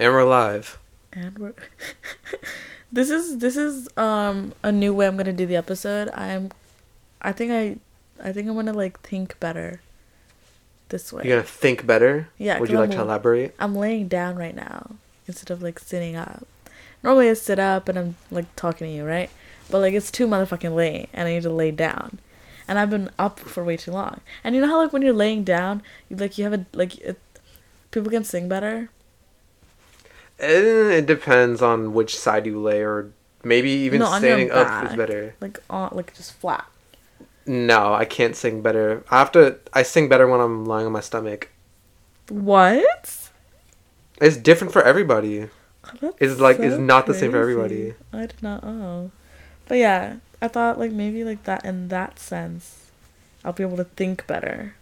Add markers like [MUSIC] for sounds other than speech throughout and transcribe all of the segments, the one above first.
And we're live. And we're [LAUGHS] This is this is um a new way I'm gonna do the episode. I'm I think I I think I'm gonna like think better this way. You're gonna think better. Yeah, Would you like I'm to elaborate? I'm laying down right now instead of like sitting up. Normally I sit up and I'm like talking to you, right? But like it's too motherfucking late and I need to lay down. And I've been up for way too long. And you know how like when you're laying down, you like you have a like it, people can sing better. Eh, It depends on which side you lay, or maybe even No, standing up is better. Like on like just flat. No, I can't sing better. I have to. I sing better when I'm lying on my stomach. What? It's different for everybody. That's It's like it's not the same for everybody. I did not know. But yeah, I thought like maybe like that in that sense, I'll be able to think better.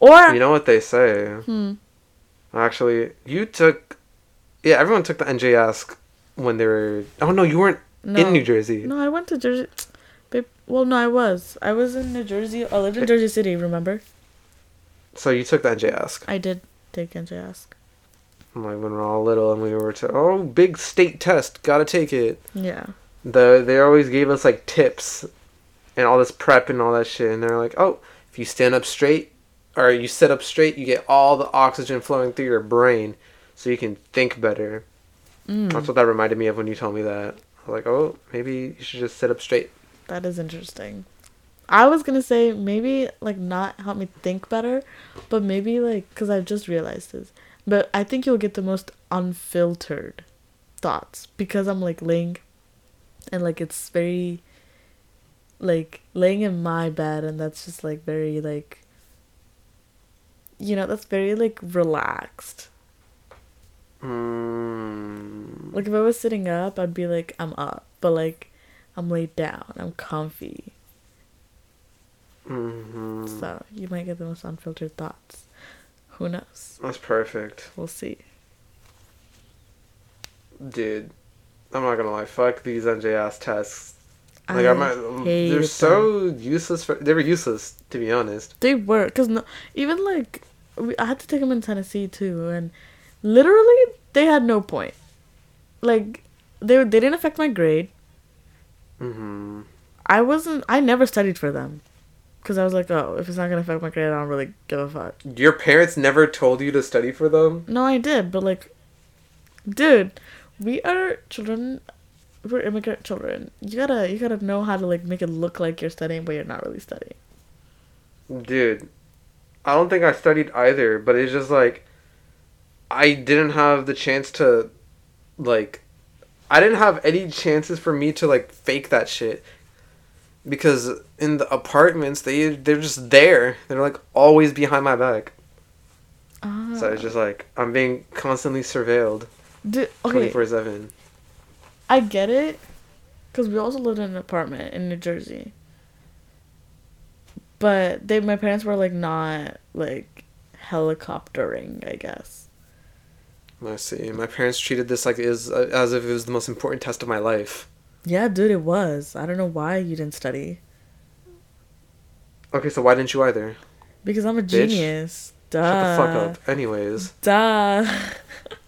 Or You know what they say? hmm, Actually, you took. Yeah, everyone took the NJ ASK when they were. Oh no, you weren't no, in New Jersey. No, I went to Jersey. Well, no, I was. I was in New Jersey. I lived in Jersey City. Remember? So you took the NJ ASK. I did take the NJ ASK. Like when we were all little and we were to oh big state test, gotta take it. Yeah. the they always gave us like tips and all this prep and all that shit and they're like oh if you stand up straight or you sit up straight you get all the oxygen flowing through your brain so you can think better Mm, that's what that reminded me of when you told me that like oh maybe you should just sit up straight that is interesting. I was gonna say maybe like not help me think better, but maybe like because I've just realized this. But I think you'll get the most unfiltered thoughts because I'm like laying, and like it's very. Like laying in my bed, and that's just like very like. You know, that's very like relaxed. Mm, Like if I was sitting up, I'd be like I'm up, but like I'm laid down, I'm comfy. hmm So you might get the most unfiltered thoughts. Who knows? that's perfect We'll see. dude I'm not gonna lie fuck these NJ ASK tests like I I'm not, they're them. so useless for they were useless to be honest They were, cause no, even like we, I had to take them in Tennessee too, and literally they had no point. Like they they didn't affect my grade. hmm I wasn't. I never studied for them, cause I was like, oh, if it's not gonna affect my grade, I don't really give a fuck. Your parents never told you to study for them? No, I did, but like, dude, we are children. We're immigrant children. You gotta, you gotta know how to like make it look like you're studying, but you're not really studying. Dude, I don't think I studied either, but it's just like I didn't have the chance to like I didn't have any chances for me to like fake that shit. Because in the apartments they they're just there. They're like always behind my back. Ah, So it's just like I'm being constantly surveilled twenty four seven. I get it, cause we also lived in an apartment in New Jersey. But they, my parents were like not like helicoptering, I guess. I see. My parents treated this like is as if it was the most important test of my life. Yeah, dude, it was. I don't know why you didn't study. Okay, so why didn't you either? Because I'm a Bitch. genius. Duh. Shut the fuck up. Anyways. Duh.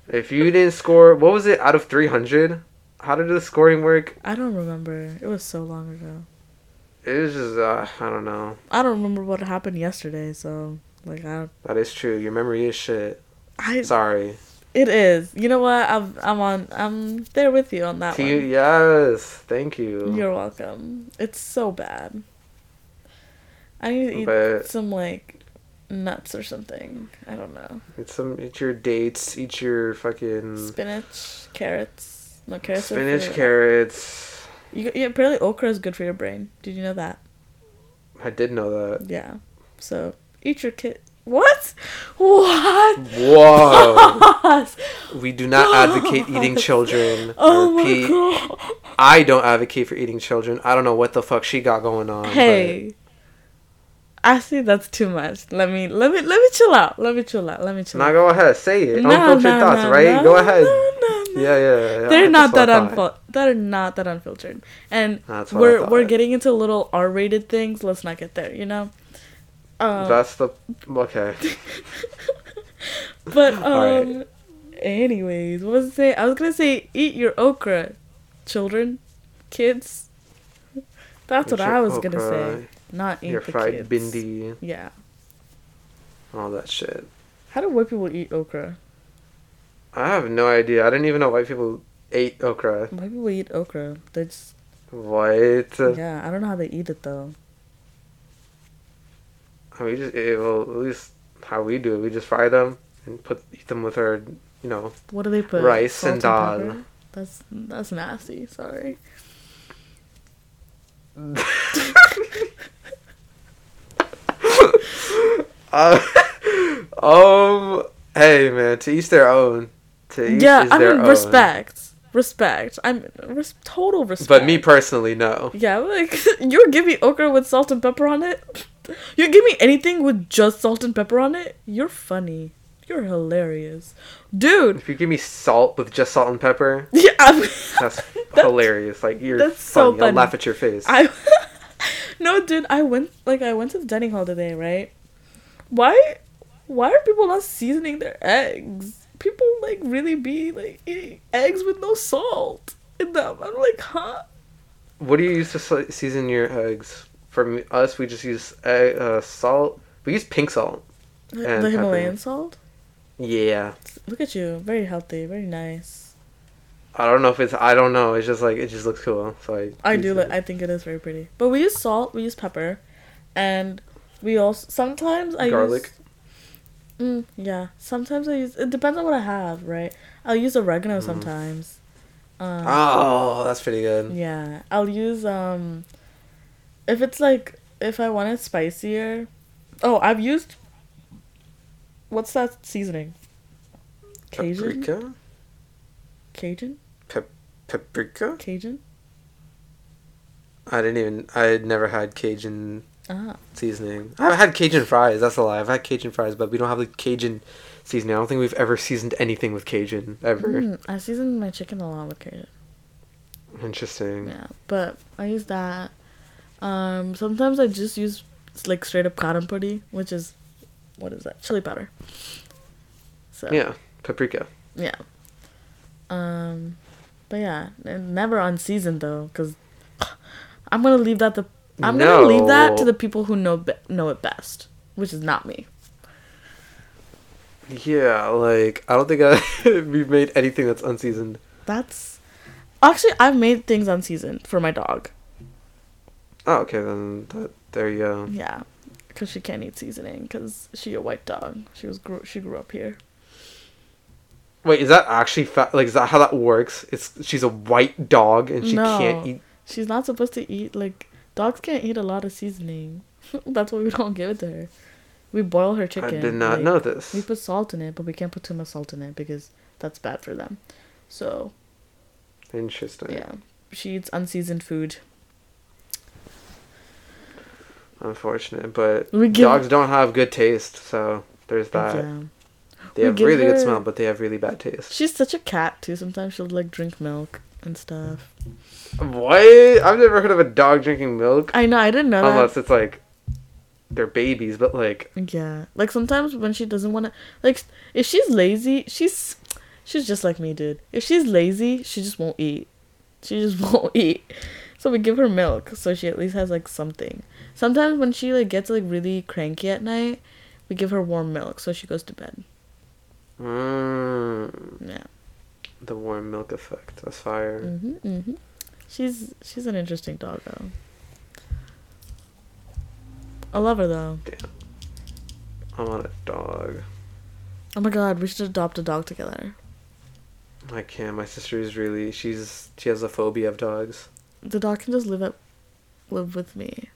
If you didn't score, what was it out of 300? How did the scoring work? I don't remember. It was so long ago. It was just, uh, I don't know. I don't remember what happened yesterday, so like I That is true. Your memory is shit. I Sorry. It is. You know what? I'm I'm on I'm there with you on that one. yes. Thank you. You're welcome. It's so bad. I need to eat But- some like nuts or something. I don't know. Eat some, eat your dates, eat your fucking Spinach, carrots. No carrots. spinach, carrots. You, yeah, apparently okra is good for your brain. Did you know that? I did know that. Yeah. So eat your kid. What? What? Whoa. [LAUGHS] we do not advocate [LAUGHS] eating children. Oh I my repeat, god. I don't advocate for eating children. I don't know what the fuck she got going on. but- Hey. Actually, that's too much. Let me let me let me chill out. Let me chill out. Let me chill Now out. Now go ahead, say it. No, Unfiltered no, thoughts, no, right? no, go ahead. Yeah, yeah, yeah. They're not that what I thought. unfil- They're not that unfiltered, and we're we're getting into little R-rated things. Let's not get there, you know. Um, That's the okay. [LAUGHS] but [LAUGHS] um, Anyways, what was I say? I was gonna say eat your okra, children, kids. That's Eat what I was gonna say. Not eat Your the fried kids. bhindi, Yeah. all that shit. How do white people eat okra? I have no idea. I didn't even know white people ate okra. White people eat okra. They just What? yeah. I don't know how they eat it though. We just eh, well at least how we do it. We just fry them and put eat them with our you know What do they put? Rice and Salt dal. pepper? That's that's nasty. Sorry. uh, [LAUGHS] um. Hey man, to each their own. To each yeah, is I mean own. respect, respect. I'm res- total respect. But me personally, no. Yeah, like [LAUGHS] you're giving okra with salt and pepper on it. You give me anything with just salt and pepper on it. You're funny. You're hilarious, dude. If you give me salt with just salt and pepper, Yeah, [LAUGHS] I'm, [LAUGHS] that's hilarious. Like you're that's so funny. I'll laugh at your face. I [LAUGHS] no, dude. I went like I went to the dining hall today, right? Why, why are people not seasoning their eggs? People like really be like eating eggs with no salt in them. I'm like, huh? What do you use to season your eggs? For us, we just use egg, uh, salt. We use pink salt. The, And the pepper. Himalayan salt. Yeah. Look at you, very healthy, very nice. I don't know if it's. I don't know. It's just like it just looks cool. So I. I do. Like, I think it is very pretty. But we use salt. We use pepper, and we also sometimes I use Garlic. Use, mm, yeah. Sometimes I use. It depends on what I have, right? I'll use oregano Mhm. sometimes. Um, Oh, that's pretty good. Yeah, I'll use um. If it's like if I want it spicier, oh I've used. What's that seasoning? Cajun. Paprika. Cajun. Paprika. Cajun. I didn't even. I had never had Cajun Ah. seasoning. I've had Cajun fries. That's a lie. I've had Cajun fries, but we don't have the Cajun seasoning. I don't think we've ever seasoned anything with Cajun ever. Mm, I season my chicken a lot with Cajun. Interesting. Yeah, but I use that. Um, sometimes I just use like straight up karam podi, which is what is that? Chili powder. So Yeah, paprika. yeah. Um, but yeah, never unseasoned though, because I'm gonna leave that the I'm gonna leave that to the people who know be- know it best, which is not me. Yeah, like I don't think I, [LAUGHS] we've made anything that's unseasoned. That's actually I've made things unseasoned for my dog. Oh, okay, then that, there you go. Yeah, because she can't eat seasoning because she a white dog. She was grew, she grew up here. Wait, is that actually fa- like is that how that works? It's she's a white dog and she No. can't eat. She's not supposed to eat like dogs can't eat a lot of seasoning. [LAUGHS] That's why we don't give it to her. We boil her chicken. I did not like, know this. We put salt in it, but we can't put too much salt in it because that's bad for them. So Interesting. yeah, she eats unseasoned food. Unfortunate, but We give- dogs don't have good taste, so there's that. Yeah. They We have really her- good smell, but they have really bad taste. She's such a cat too. Sometimes she'll like drink milk and stuff. What? I've never heard of a dog drinking milk I know. I didn't know unless that. it's like they're babies, but like Yeah, like sometimes when she doesn't want to, like if she's lazy, she's she's just like me, dude. If she's lazy, she just won't eat. She just [LAUGHS] won't eat. So we give her milk, so she at least has like something. Sometimes when she like gets like really cranky at night, we give her warm milk, so she goes to bed. mm, Yeah. the warm milk effect. That's fire. Mhm. Mhm. She's she's an interesting dog though. I love her though. Damn. I want a dog. Oh my god, we should adopt a dog together. I can't. My sister is really. She's she has a phobia of dogs. The dog can just live at live with me.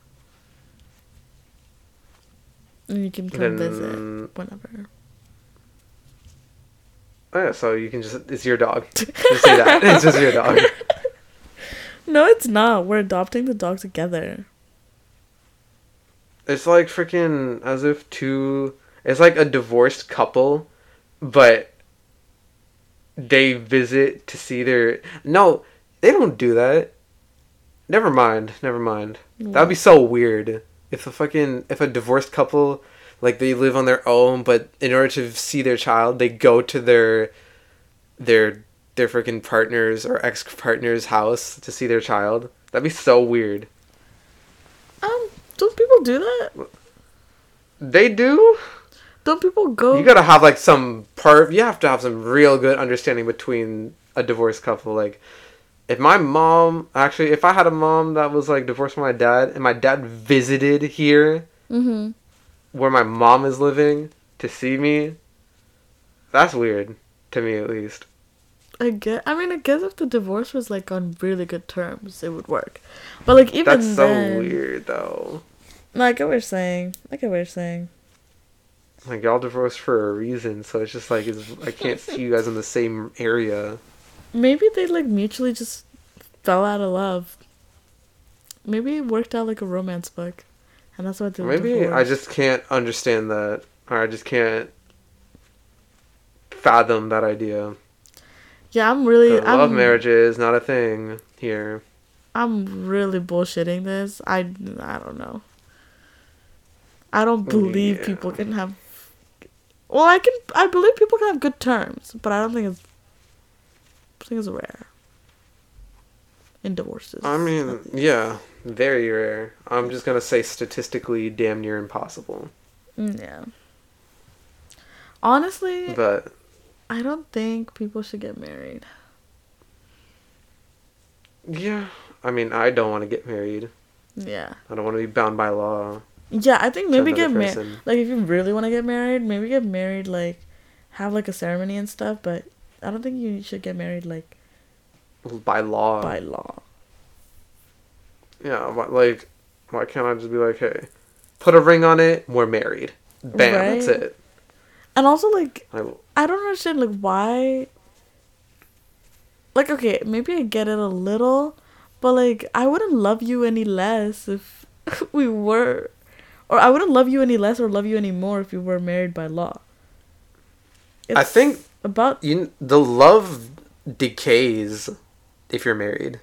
And you can come visit whenever. oh yeah, so you can just it's your dog. Just say that. [LAUGHS] It's just your dog. [LAUGHS] No, it's not. We're adopting the dog together. It's like freaking as if two. It's like a divorced couple, but they visit to see their. No, they don't do that. Never mind. Never mind. That'd be so weird if a fucking if a divorced couple like they live on their own, but in order to see their child, they go to their their their freaking partner's or ex partner's house to see their child. That'd be so weird. Um, don't people do that? They do. Don't people go? You gotta have like some part. You have to have some real good understanding between a divorced couple. Like, if my mom actually, if I had a mom that was like divorced from my dad, and my dad visited here mm-hmm. where my mom is living to see me, that's weird to me at least. I get. I mean, I guess if the divorce was like on really good terms, it would work. But like even That's so then, weird though. Like I get what you're saying. I get what you're saying. Like y'all divorced for a reason, so it's just like it's, I can't see you guys in the same area. Maybe they like mutually just fell out of love. Maybe it worked out like a romance book, and that's what they Maybe I just can't understand that, or I just can't fathom that idea. Yeah, I'm really. I'm, love marriage is not a thing here. I'm really bullshitting this. I I don't know. I don't believe Yeah. people can have. Well, I can. I believe people can have good terms, but I don't think it's. I think it's rare. In divorces. I mean, yeah, very rare. I'm just gonna say statistically, damn near impossible. Mm, yeah. Honestly, But I don't think people should get married. yeah, I mean, I don't want to get married. Yeah. I don't want to be bound by law. Yeah, I think maybe get married. Like, if you really want to get married, maybe get married, like, have, like, a ceremony and stuff, but I don't think you should get married, like, by law. by law. Yeah, why- like, why can't I just be like, hey, put a ring on it, we're married. Bam, that's it. And also, like, I, I don't understand, like, why. Like, okay, maybe I get it a little, but, like, I wouldn't love you any less if [LAUGHS] we were. Or I wouldn't love you any less or love you any more if you were married by law. I think about you the love decays if you're married.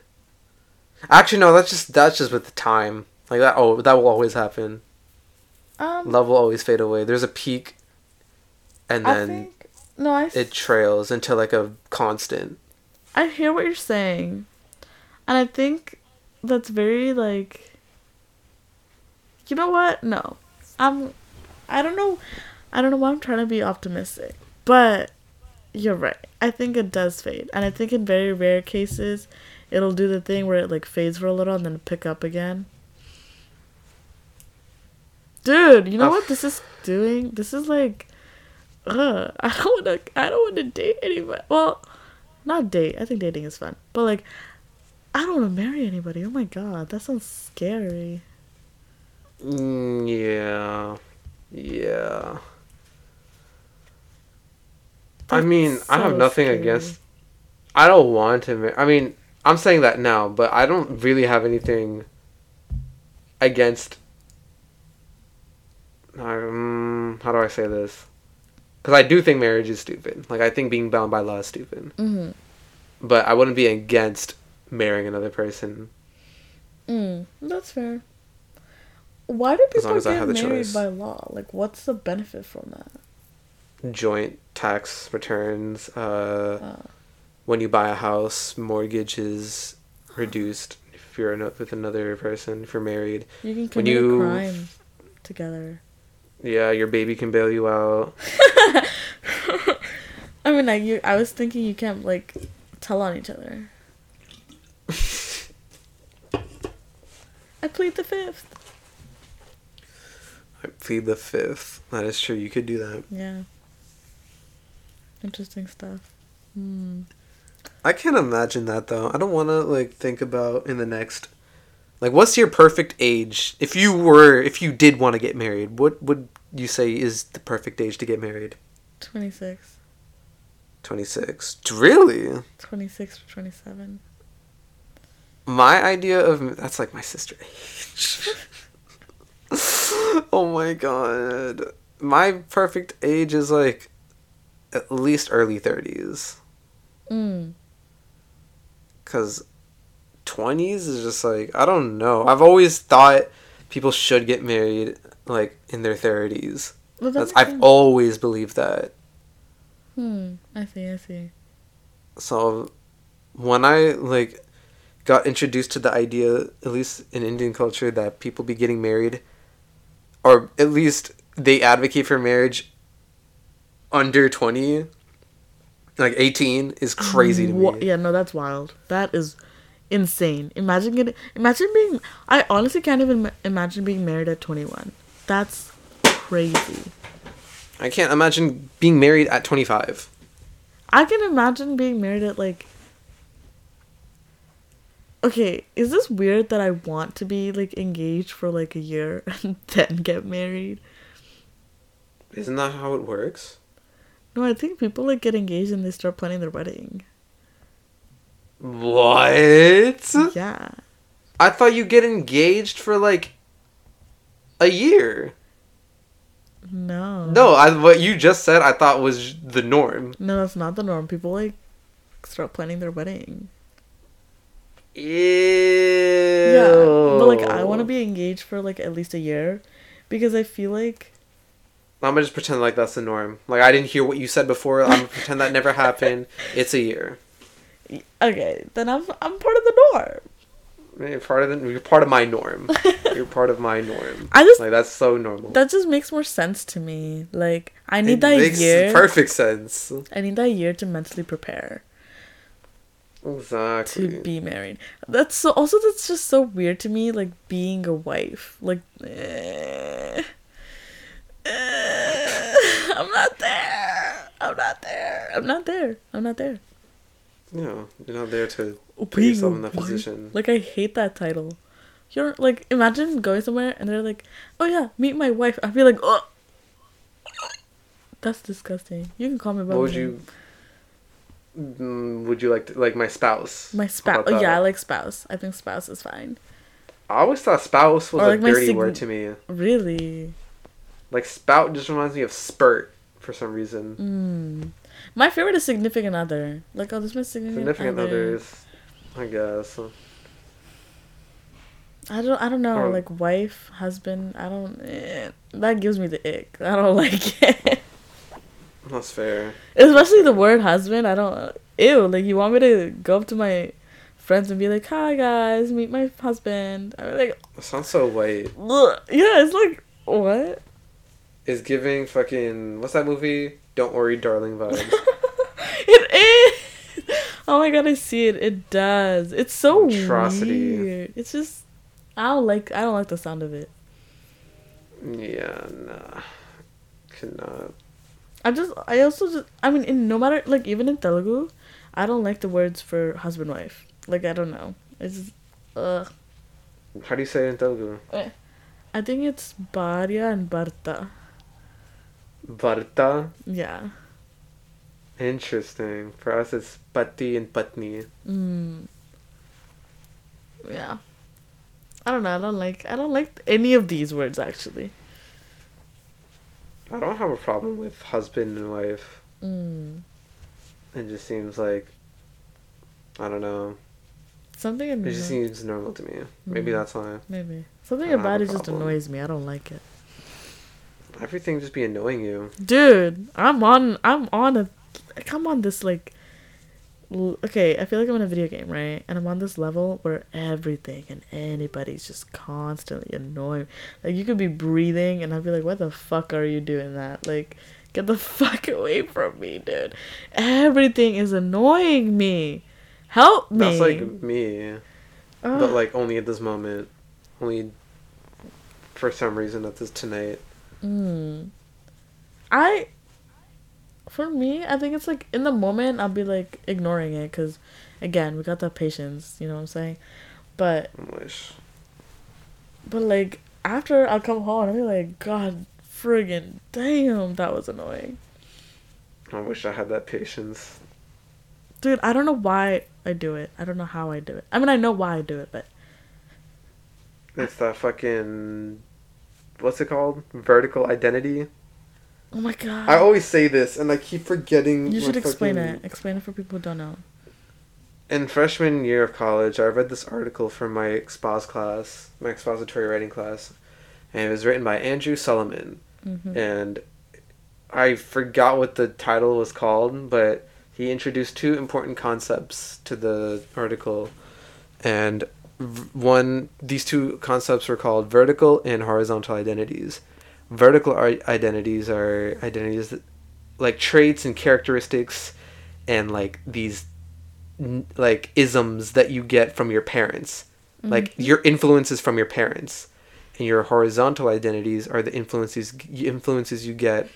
Actually, no, that's just that's just with the time. Like that. Oh, that will always happen. um Love will always fade away. There's a peak, and I then think no, I it trails into like a constant. I hear what you're saying. And I think that's very like You know what? No. I'm I don't know I don't know why I'm trying to be optimistic. But you're right. I think it does fade. And I think in very rare cases it'll do the thing where it like fades for a little and then pick up again. Dude, you know Oh. what this is doing? This is like Ugh, [LAUGHS] I don't wanna I don't wanna date anybody. Well, not date. I think dating is fun. But like I don't wanna marry anybody. Oh my god, that sounds scary. Mm, yeah, yeah. I That's mean, I have nothing scary. against. I don't want to. I mean, I'm saying that now, but I don't really have anything against. Um, how do I say this? Because I do think marriage is stupid. Like I think being bound by law is stupid. Mm-hmm. But I wouldn't be against marrying another person. Mm, that's fair. Why do people get married choice. by law? Like, what's the benefit from that? Joint tax returns. Uh, Uh, when you buy a house, mortgage is reduced if you're with another person. If you're married, you can When commit you- a crime together. yeah, your baby can bail you out. [LAUGHS] I mean, like you. I was thinking you can't like tell on each other. [LAUGHS] I plead the fifth. I plead the fifth. That is true. You could do that. Yeah. Interesting stuff. Hmm. I can't imagine that though. I don't want to like think about in the next. Like, what's your perfect age? If you were, if you did want to get married, what would you say is the perfect age to get married? Twenty six. Twenty six. Really? 26 or 27. My idea of that's like my sister age. [LAUGHS] [LAUGHS] oh my god. My perfect age is like at least early 30s Mm. cuz 20s is just like I don't know. I've always thought people should get married like in their 30s. Well, that I've sense. always believed that. Hmm. I see. I see. So when I like got introduced to the idea, at least in Indian culture, that people be getting married, or at least they advocate for marriage under twenty, like eighteen, is crazy to me. Yeah, no, that's wild. That is insane. Imagine getting. Imagine being. I honestly can't even imagine being married at twenty one. That's crazy. I can't imagine being married at twenty five. I can imagine being married at like. Okay, is this weird that I want to be like engaged for like a year [LAUGHS] and then get married? Isn't that how it works? No, I think people like get engaged and they start planning their wedding. What? Yeah. I thought you get engaged for like a year. No. No, I what you just said I thought was the norm. No, that's not the norm. People like start planning their wedding. Ew. Yeah, but like I want to be engaged for like at least a year because I feel like I'm gonna just pretend like that's the norm. Like I didn't hear what you said before. I'm gonna pretend that never happened. It's a year. okay, then I'm I'm part of the norm. You're part of the. You're part of my norm. [LAUGHS] You're part of my norm. I just Like that's so normal. that just makes more sense to me. Like I It need that makes year. perfect sense. I need that year to mentally prepare Exactly. to be married. That's so also that's just so weird to me like being a wife. Like eh, [LAUGHS] I'm not there. I'm not there. I'm not there. I'm not there. No, you're not there to put Being yourself in that position. [LAUGHS] Like I hate that title. You're like imagine going somewhere and they're like, "Oh yeah, meet my wife." I'd be like, "Oh, that's disgusting." You can call me by What would name. you? Mm, would you like to, like my spouse? My spouse. Oh, yeah, I like spouse. I think spouse is fine. I always thought spouse was Or a like dirty sig- word to me. Really. Like spout just reminds me of spurt for some reason. Mm. My favorite is significant other. Like, oh, this my significant, Significant other. others, I guess. I don't. I don't know. Or- like wife, husband. I don't. Eh, that gives me the ick. I don't [LAUGHS] like it. That's fair. Especially the word husband. I don't. Ew. Like you want me to go up to my friends and be like, "Hi guys, meet my husband." I'm like, That sounds so white. Ugh. yeah. It's like what? Is giving fucking what's that movie? Don't worry, darling vibes. [LAUGHS] it is. Oh my god, I see it. It does. It's so Atrocity. weird. It's just I don't like I don't like the sound of it. yeah, nah, could not. I just I also just I mean in no matter like even in Telugu, I don't like the words for husband wife. Like I don't know. It's ugh. How do you say it in Telugu? Eh, I think it's Bharya and Bharta. Varta. Yeah. Interesting. For us, it's pati and patni. Mm. Yeah. I don't know. I don't like I don't like any of these words actually. I don't have a problem with husband and wife. Mm. It just seems like I don't know. Something It just seems normal to me. Maybe Mm. that's why. maybe something about it just annoys me. I don't like it. Everything just be annoying you. Dude, I'm on. I'm on a. Like, I'm on this like. l- Okay, I feel like I'm in a video game, right? And I'm on this level where everything and anybody's just constantly annoying. Like you could be breathing, and I'd be like, "What the fuck are you doing that?" Like, get the [LAUGHS] fuck away from me, dude. Everything is annoying me. Help me. That's like me, Ugh. but like only at this moment. Only for some reason at this tonight. Mm. I, for me, I think it's like in the moment I'll be like ignoring it because, again, we got that patience. You know what I'm saying? But I wish. but like after I'll come home and I'll be like, God, friggin' damn, that was annoying, I wish I had that patience. dude. I don't know why I do it. I don't know how I do it. I mean, I know why I do it, but It's that fucking what's it called? Vertical identity. oh my god, I always say this and I keep forgetting. you should explain fucking- it. Explain it for people who don't know. In freshman year of college, I read this article from my expos class, my expository writing class, and it was written by Andrew Solomon. hmm And I forgot what the title was called, but he introduced two important concepts to the article, and one these two concepts were called vertical and horizontal identities. Vertical identities are identities that, like traits and characteristics, and like these like isms that you get from your parents, mm-hmm. like your influences from your parents, and your horizontal identities are the influences influences you get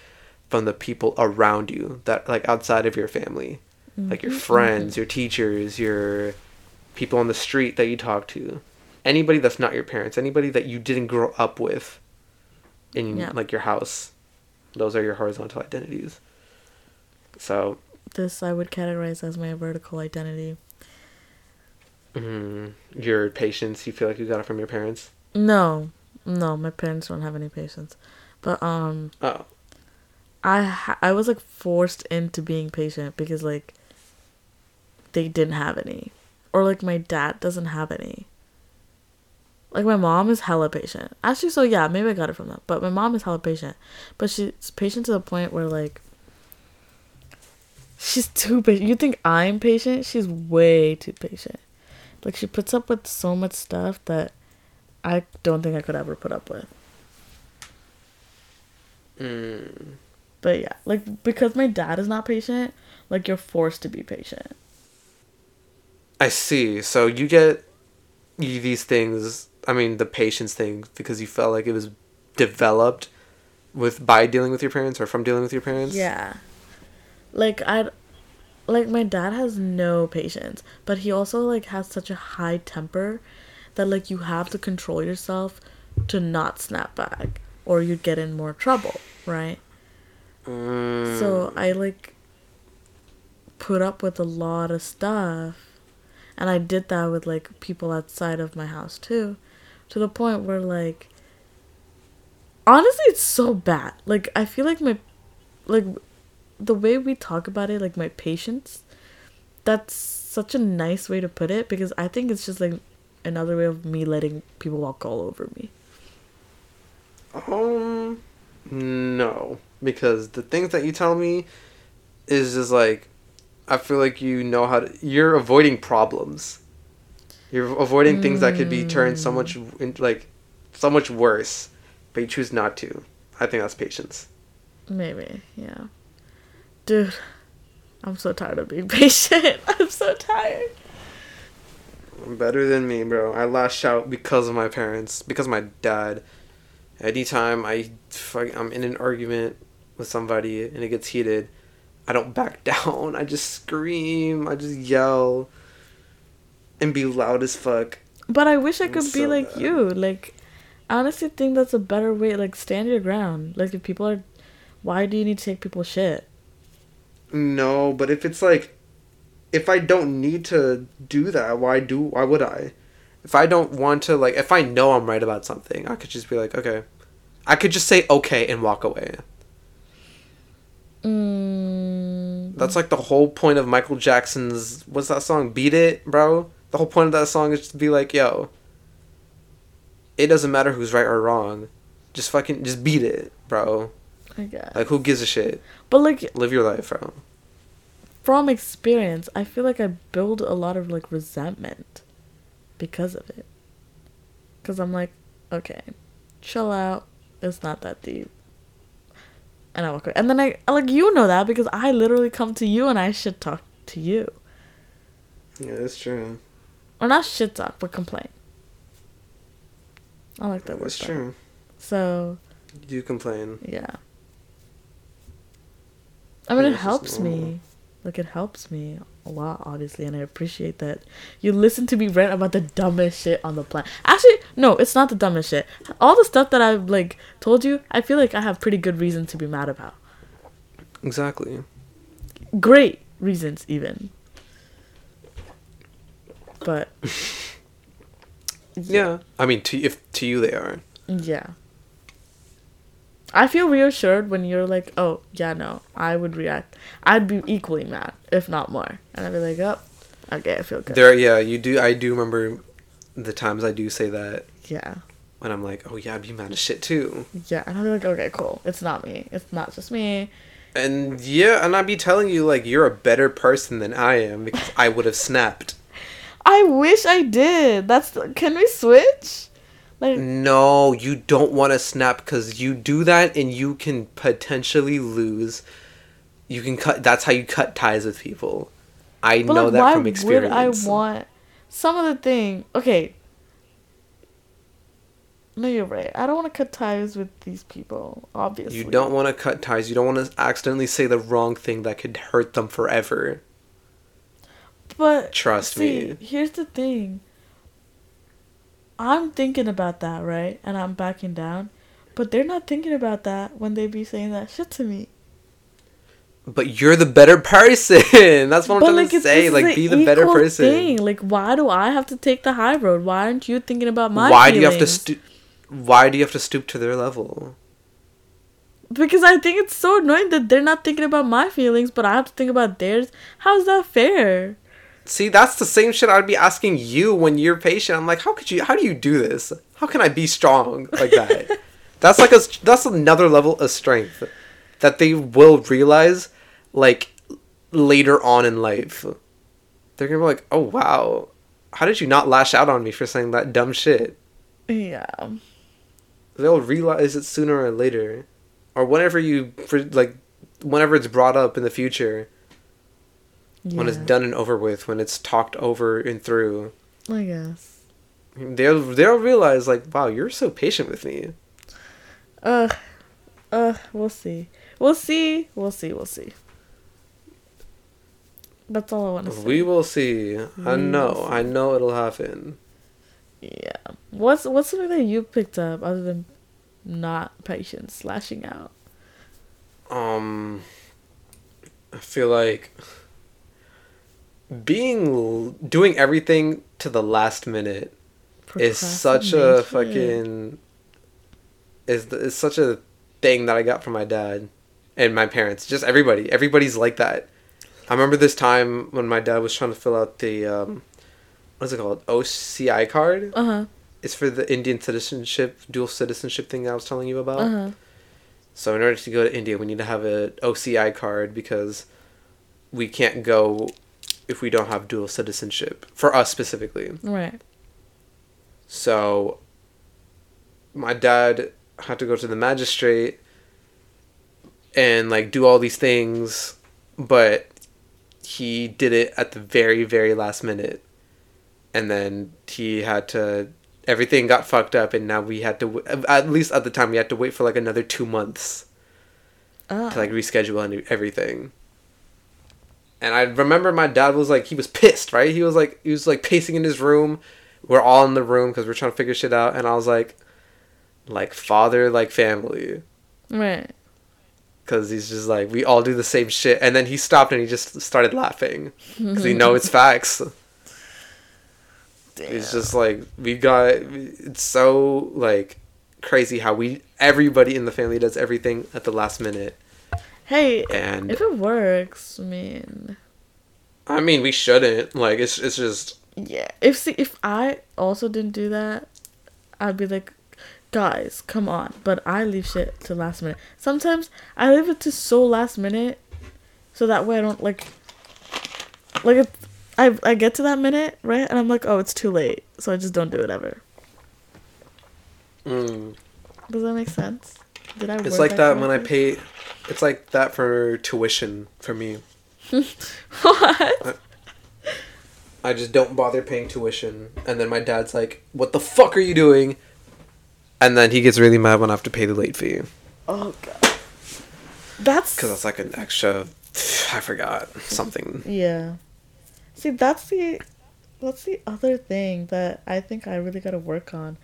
from the people around you that like outside of your family. Like your mm-hmm. friends mm-hmm. your teachers your people on the street that you talk to anybody that's not your parents anybody that you didn't grow up with in Yeah. like your house those are your horizontal identities so This I would categorize as my vertical identity. mm, your patience you feel like you got it from your parents No, no, my parents don't have any patience. But um, oh I ha- I was like forced into being patient because like they didn't have any, or like my dad doesn't have any. Like my mom is hella patient. Actually, so yeah, maybe I got it from that. But my mom is hella patient, but she's patient to the point where like she's too patient. You think I'm patient? She's way too patient. Like she puts up with so much stuff that I don't think I could ever put up with. mm, But yeah, like because my dad is not patient, like you're forced to be patient. I see so you get you, these things i mean the patience thing because you felt like it was developed with by dealing with your parents or from dealing with your parents Yeah. Like I like my dad has no patience, but he also like has such a high temper that like you have to control yourself to not snap back or you'd get in more trouble, right? Mm. So I like put up with a lot of stuff. And I did that with like people outside of my house too. To the point where like honestly it's so bad. Like I feel like my like the way we talk about it, like my patience, that's such a nice way to put it because I think it's just like another way of me letting people walk all over me. Um, no, because the things that you tell me is just like, I feel like you know how to. You're avoiding problems. You're avoiding things that could be turned so much like, so much worse, but you choose not to. I think that's patience. Maybe, yeah. Dude, I'm so tired of being [LAUGHS] patient. I'm so tired. Better than me, bro. I lash out because of my parents, because of my dad. Anytime I, fuck- I'm in an argument with somebody and it gets heated, I don't back [LAUGHS] down. I just scream. I just yell, and be loud as fuck. But I wish I could be like bad. you. Like, I honestly think that's a better way. Like, stand your ground. Like, if people are. Why do you need to take people's shit? No, but if it's like, if I don't need to do that, why do? Why would I? If I don't want to, like, if I know I'm right about something, I could just be like, okay. I could just say okay and walk away. Mm, That's like the whole point of Michael Jackson's what's that song? Beat It, bro. The whole point of that song is to be like, yo, it doesn't matter who's right or wrong. Just fucking just beat it, bro. I guess. Like who gives a shit? But, like, Live your life, bro. from experience, I feel like I build a lot of, like, resentment because of it. Because I'm like, okay, chill out. It's not that deep. And I walk away. And then I, like, you know that because I literally come to you and I shit talk to you. Yeah, that's true. Or not shit talk, but complain. I like that word. That's true. So, You complain. yeah. I mean, Yeah, it helps me. Like, it helps me a lot, obviously, and I appreciate that you listen to me rant about the dumbest shit on the planet. Actually, no, it's not the dumbest shit. All the stuff that I've, like, told you, I feel like I have pretty good reason to be mad about. Exactly. Great reasons, even. But, [LAUGHS] Yeah. I mean, to if to you they are. yeah. I feel reassured when you're like, oh, yeah, no, I would react. I'd be equally mad, if not more. And I'd be like, oh, okay, I feel good. There, yeah, you do. I do remember the times I do say that yeah. when I'm like, oh yeah, I'd be mad as shit too. Yeah, and I'll be like, okay, cool. It's not me. It's not just me. And yeah, and I'd be telling you like you're a better person than I am because I would have snapped. [LAUGHS] I wish I did. That's can we switch? Like No, you don't want to snap because you do that and you can potentially lose. You can cut. That's how you cut ties with people. I know like, that why from experience. would I want some of the thing? Okay. No, you're right. I don't want to cut ties with these people. Obviously, You don't want to cut ties. You don't want to accidentally say the wrong thing that could hurt them forever. But Trust see, me. here's the thing. I'm thinking about that, right? And I'm backing down. But they're not thinking about that when they be saying that shit to me. But you're the better person. [LAUGHS] That's what I'm but trying like to say. Like, be the better person. Thing. Like, why do I have to take the high road? Why aren't you thinking about my why do you have to feelings? stoop? Why do you have to stoop to their level? Because I think it's so annoying that they're not thinking about my feelings, but I have to think about theirs. How's that fair? See, that's the same shit I'd be asking you when you're patient. I'm like, how could you? How do you do this? How can I be strong like that? [LAUGHS] that's like a that's another level of strength that they will realize like later on in life. They're gonna be like, oh wow, how did you not lash out on me for saying that dumb shit? Yeah. They'll realize it sooner or later, or whenever you for like whenever it's brought up in the future when it's done and over with, when it's talked over and through. I guess. They'll they'll realize like, wow, you're so patient with me. Uh, uh, we'll see. We'll see. We'll see. We'll see. That's all I want to say. We will see. I know. will I know it'll happen. Yeah. What's what's something that you picked up other than not patience, lashing out? Um, I feel like being doing everything to the last minute is such a fucking is is such a thing that I got from my dad and my parents. Just everybody. Everybody's like that. I remember this time when my dad was trying to fill out the um, what's it called OCI card. Uh huh. It's for the Indian citizenship, dual citizenship thing that I was telling you about. Uh huh. So in order to go to India, we need to have an OCI card because we can't go if we don't have dual citizenship for us specifically. Right. So my dad had to go to the magistrate and like do all these things, but he did it at the very very last minute. And then he had to everything got fucked up and now we had to at least at the time we had to wait for like another 2 months Oh. to like reschedule and everything. And I remember my dad was like he was pissed, right? He was like he was like pacing in his room. We're all in the room because we're trying to figure shit out, and I was like, like father, like family, right. because he's just like we all do the same shit. And then he stopped and he just started laughing because he know it's [LAUGHS] facts. Damn. It's just like we got it's so like crazy how we everybody in the family does everything at the last minute. Hey, And if it works, I mean, I mean, we shouldn't. Like, it's it's just yeah. If see, if I also didn't do that, I'd be like, guys, come on. But I leave shit to last minute. Sometimes I leave it to so last minute, so that way I don't like, like if I I get to that minute right, and I'm like, oh, it's too late, so I just don't do it ever. mm. Does that make sense? Did I? it's like that when I pay. It's like that for tuition for me. [LAUGHS] what? I just don't bother paying tuition, and then my dad's like, "What the fuck are you doing?" And then he gets really mad when I have to pay the late fee Oh god. That's because that's like an extra. [SIGHS] I forgot something. Yeah. See, that's the that's the other thing that I think I really got to work on.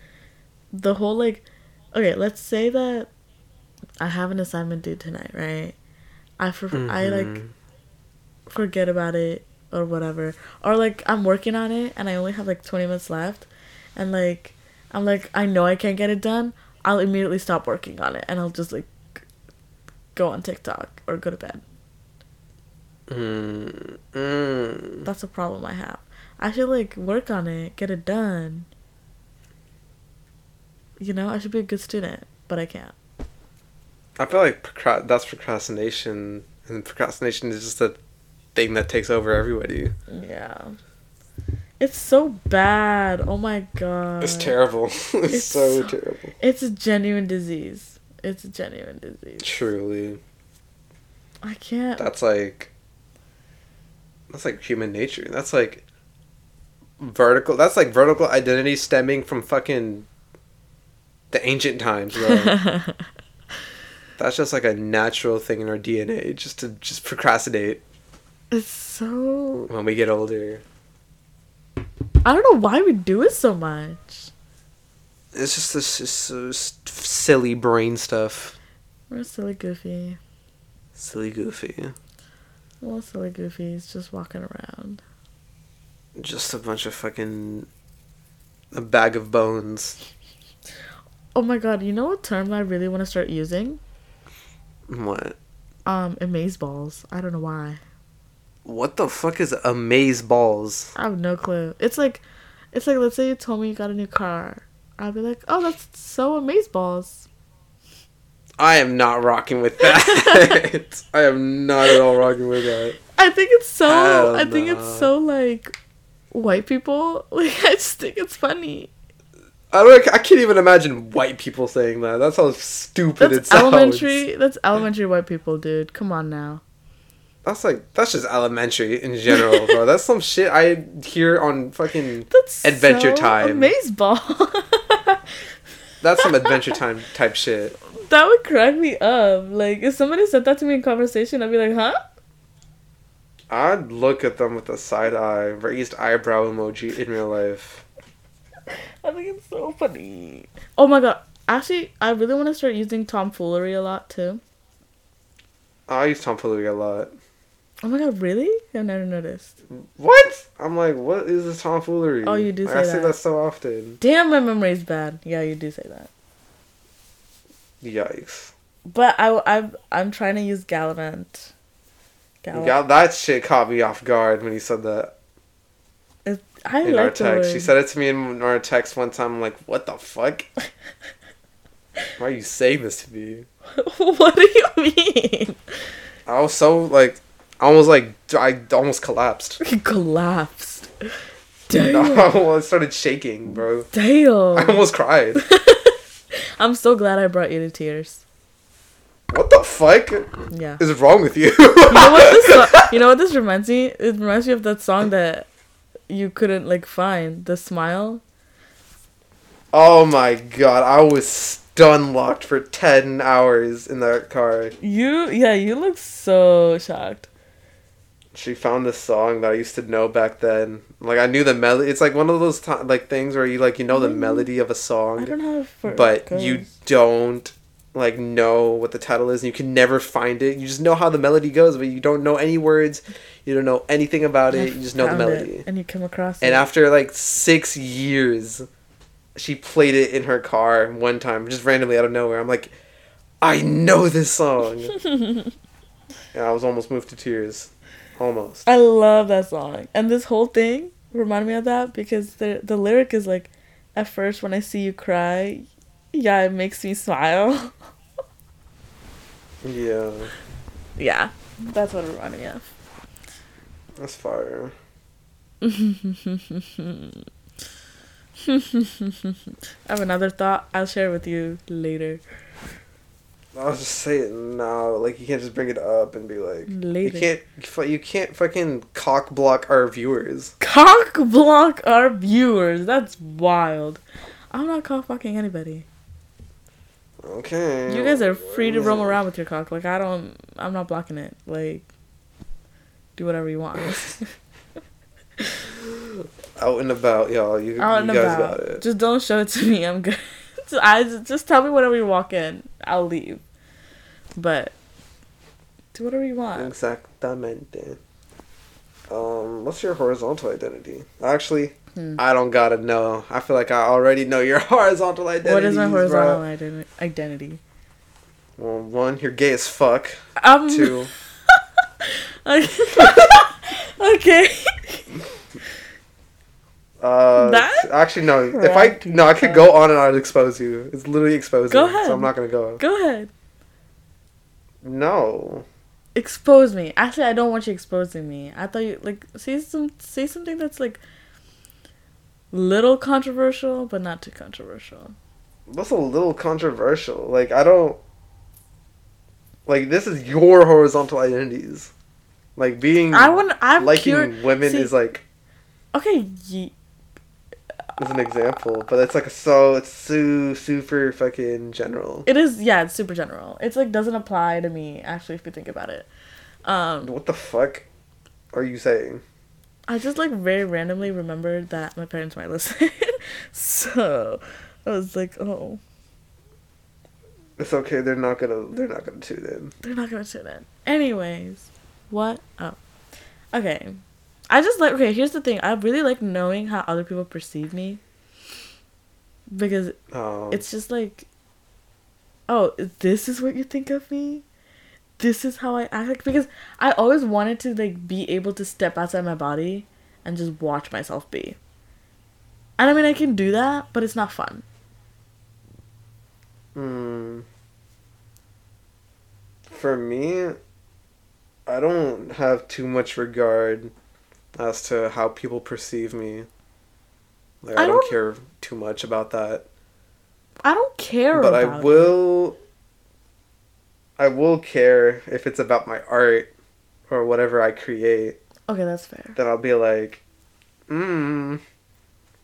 The whole like okay, let's say that I have an assignment due tonight, right? I for- I like Mhm. forget about it or whatever. Or like I'm working on it and I only have like 20 minutes left and like I'm like I know I can't get it done. I'll immediately stop working on it and I'll just like go on TikTok or go to bed. Mm, mm. That's a problem I have. I should like work on it, get it done. You know, I should be a good student, but I can't. I feel like procra- that's procrastination, and procrastination is just a thing that takes over everybody. Yeah. It's so bad. Oh my god. It's terrible. [LAUGHS] it's, It's so, so- terrible. It's a genuine disease. It's a genuine disease. Truly, I can't. that's like that's like human nature. That's like vertical. That's like vertical identity stemming from fucking the ancient times, bro. [LAUGHS] that's just like a natural thing in our DNA, just to just procrastinate it's so. when we get older. I don't know why we do it so much. It's just this just so s- silly brain stuff. We're silly goofy. Silly goofy. Well, silly goofies just walking around. Just a bunch of fucking a bag of bones. Oh my god, you know what term I really want to start using? What? Um, amaze balls. I don't know why. What the fuck is amaze balls? I have no clue. It's like, it's like let's say you told me you got a new car. I'd be like, oh, that's so amaze balls. I am not rocking with that. [LAUGHS] I am not at all rocking with that. I think it's so. Hell I think it's so like white people. [LAUGHS] Like I just think it's funny. I don't. I can't even imagine white people saying that. That's how stupid it That's sounds. elementary. That's elementary white people, dude. Come on now. That's like that's just elementary in general, bro. That's some shit I hear on fucking. [LAUGHS] That's Adventure so Time. Amaze ball. [LAUGHS] That's some Adventure Time type shit. that would crack me up. Like if somebody said that to me in conversation, I'd be like, huh? I'd look at them with a side eye, raised eyebrow emoji in real life. I think it's so funny. Oh my god. Actually, I really want to start using tomfoolery a lot too. I use tomfoolery a lot. Oh my god, really? I've never noticed. What? I'm like, what is this tomfoolery? Oh, you do Like, say I say that. that so often. Damn, my memory's bad. Yeah, you do say that. Yikes. But I, I, I'm trying to use Gallivant. Gall- Yeah, that shit caught me off guard when he said that It- I in like our text. She said it to me in our text one time. I'm like, what the fuck? [LAUGHS] Why are you saying this to me? [LAUGHS] what do you mean? I was so like, I almost like, I almost collapsed. [LAUGHS] Collapsed. No, Damn. I started shaking, bro. Damn. I almost cried. I'm so glad I brought you to tears. What the fuck Yeah. is wrong with you? You know what this? You know what this reminds me? It reminds me of that song that you couldn't like find. The smile. Oh my god, I was stun locked for 10 hours in that car. You yeah. You look so shocked. She found this song that I used to know back then. Like I knew the melody. It's like one of those ti like things where you like you know the Mm. melody of a song, don't know if but you don't like know what the title is and you can never find it. You just know how the melody goes, but you don't know any words. You don't know anything about it. You just know the melody. and you come across And it. after like 6 years she played it in her car one time just randomly out of nowhere. I'm like I know this song. [LAUGHS] and I was almost moved to tears. Almost. I love that song. And this whole thing reminded me of that because the the lyric is like at first when I see you cry, yeah, it makes me smile. Yeah. yeah. That's what it reminded me of. That's fire. [LAUGHS] I have another thought. I'll share with you later. I'll just say it now. Like you can't just bring it up and be like, Later. you can't, you can't fucking cock block our viewers. Cock block our viewers. That's wild. I'm not cock blocking anybody. Okay. You guys are free to roam around with your cock. Like I don't. I'm not blocking it. Like, do whatever you want. [LAUGHS] Out and about, y'all. You, Out you and guys about. got it. Just don't show it to me. I'm good. [LAUGHS] So I just, just tell me whenever you walk in. I'll leave. But do whatever you want. Exactamente. Um, what's your horizontal identity? Actually, Hmm. I don't gotta know. I feel like I already know your [LAUGHS] horizontal identity. What is my horizontal identi- identity? Well, one, you're gay as fuck. Um. Two, [LAUGHS] [LAUGHS] okay. uh, That actually no. If I no, I could go on and I'd expose you. It's literally exposing. Go ahead. So I'm not gonna go. Go ahead. No. Expose me. Actually, I don't want you exposing me. I thought you like say some say something that's like little controversial, but not too controversial. That's a little controversial. Like I don't like this is your horizontal identities. Like being I wouldn't I'm liking cur- women see- is like Okay, ye- is an example, but it's like so it's so super fucking general. it is. Yeah, it's super general. It's like doesn't apply to me. Actually, if you think about it, um, What the fuck are you saying? I just like very randomly remembered that my parents might listen, [LAUGHS] so I was like, oh, It's okay. They're not gonna. They're not gonna tune in. they're not gonna tune in. Anyways, what? Oh, okay. I just like okay. Here's the thing. I really like knowing how other people perceive me. Because Um, it's just like, oh, this is what you think of me. This is how I act. Because I always wanted to like be able to step outside my body and just watch myself be. And I mean, I can do that, but it's not fun. Hmm. For me, I don't have too much regard as to how people perceive me. Like I, I don't, don't- care too much about that. I don't care but I it. I will care if it's about my art or whatever I create. Okay, that's fair. Then I'll be like, mm,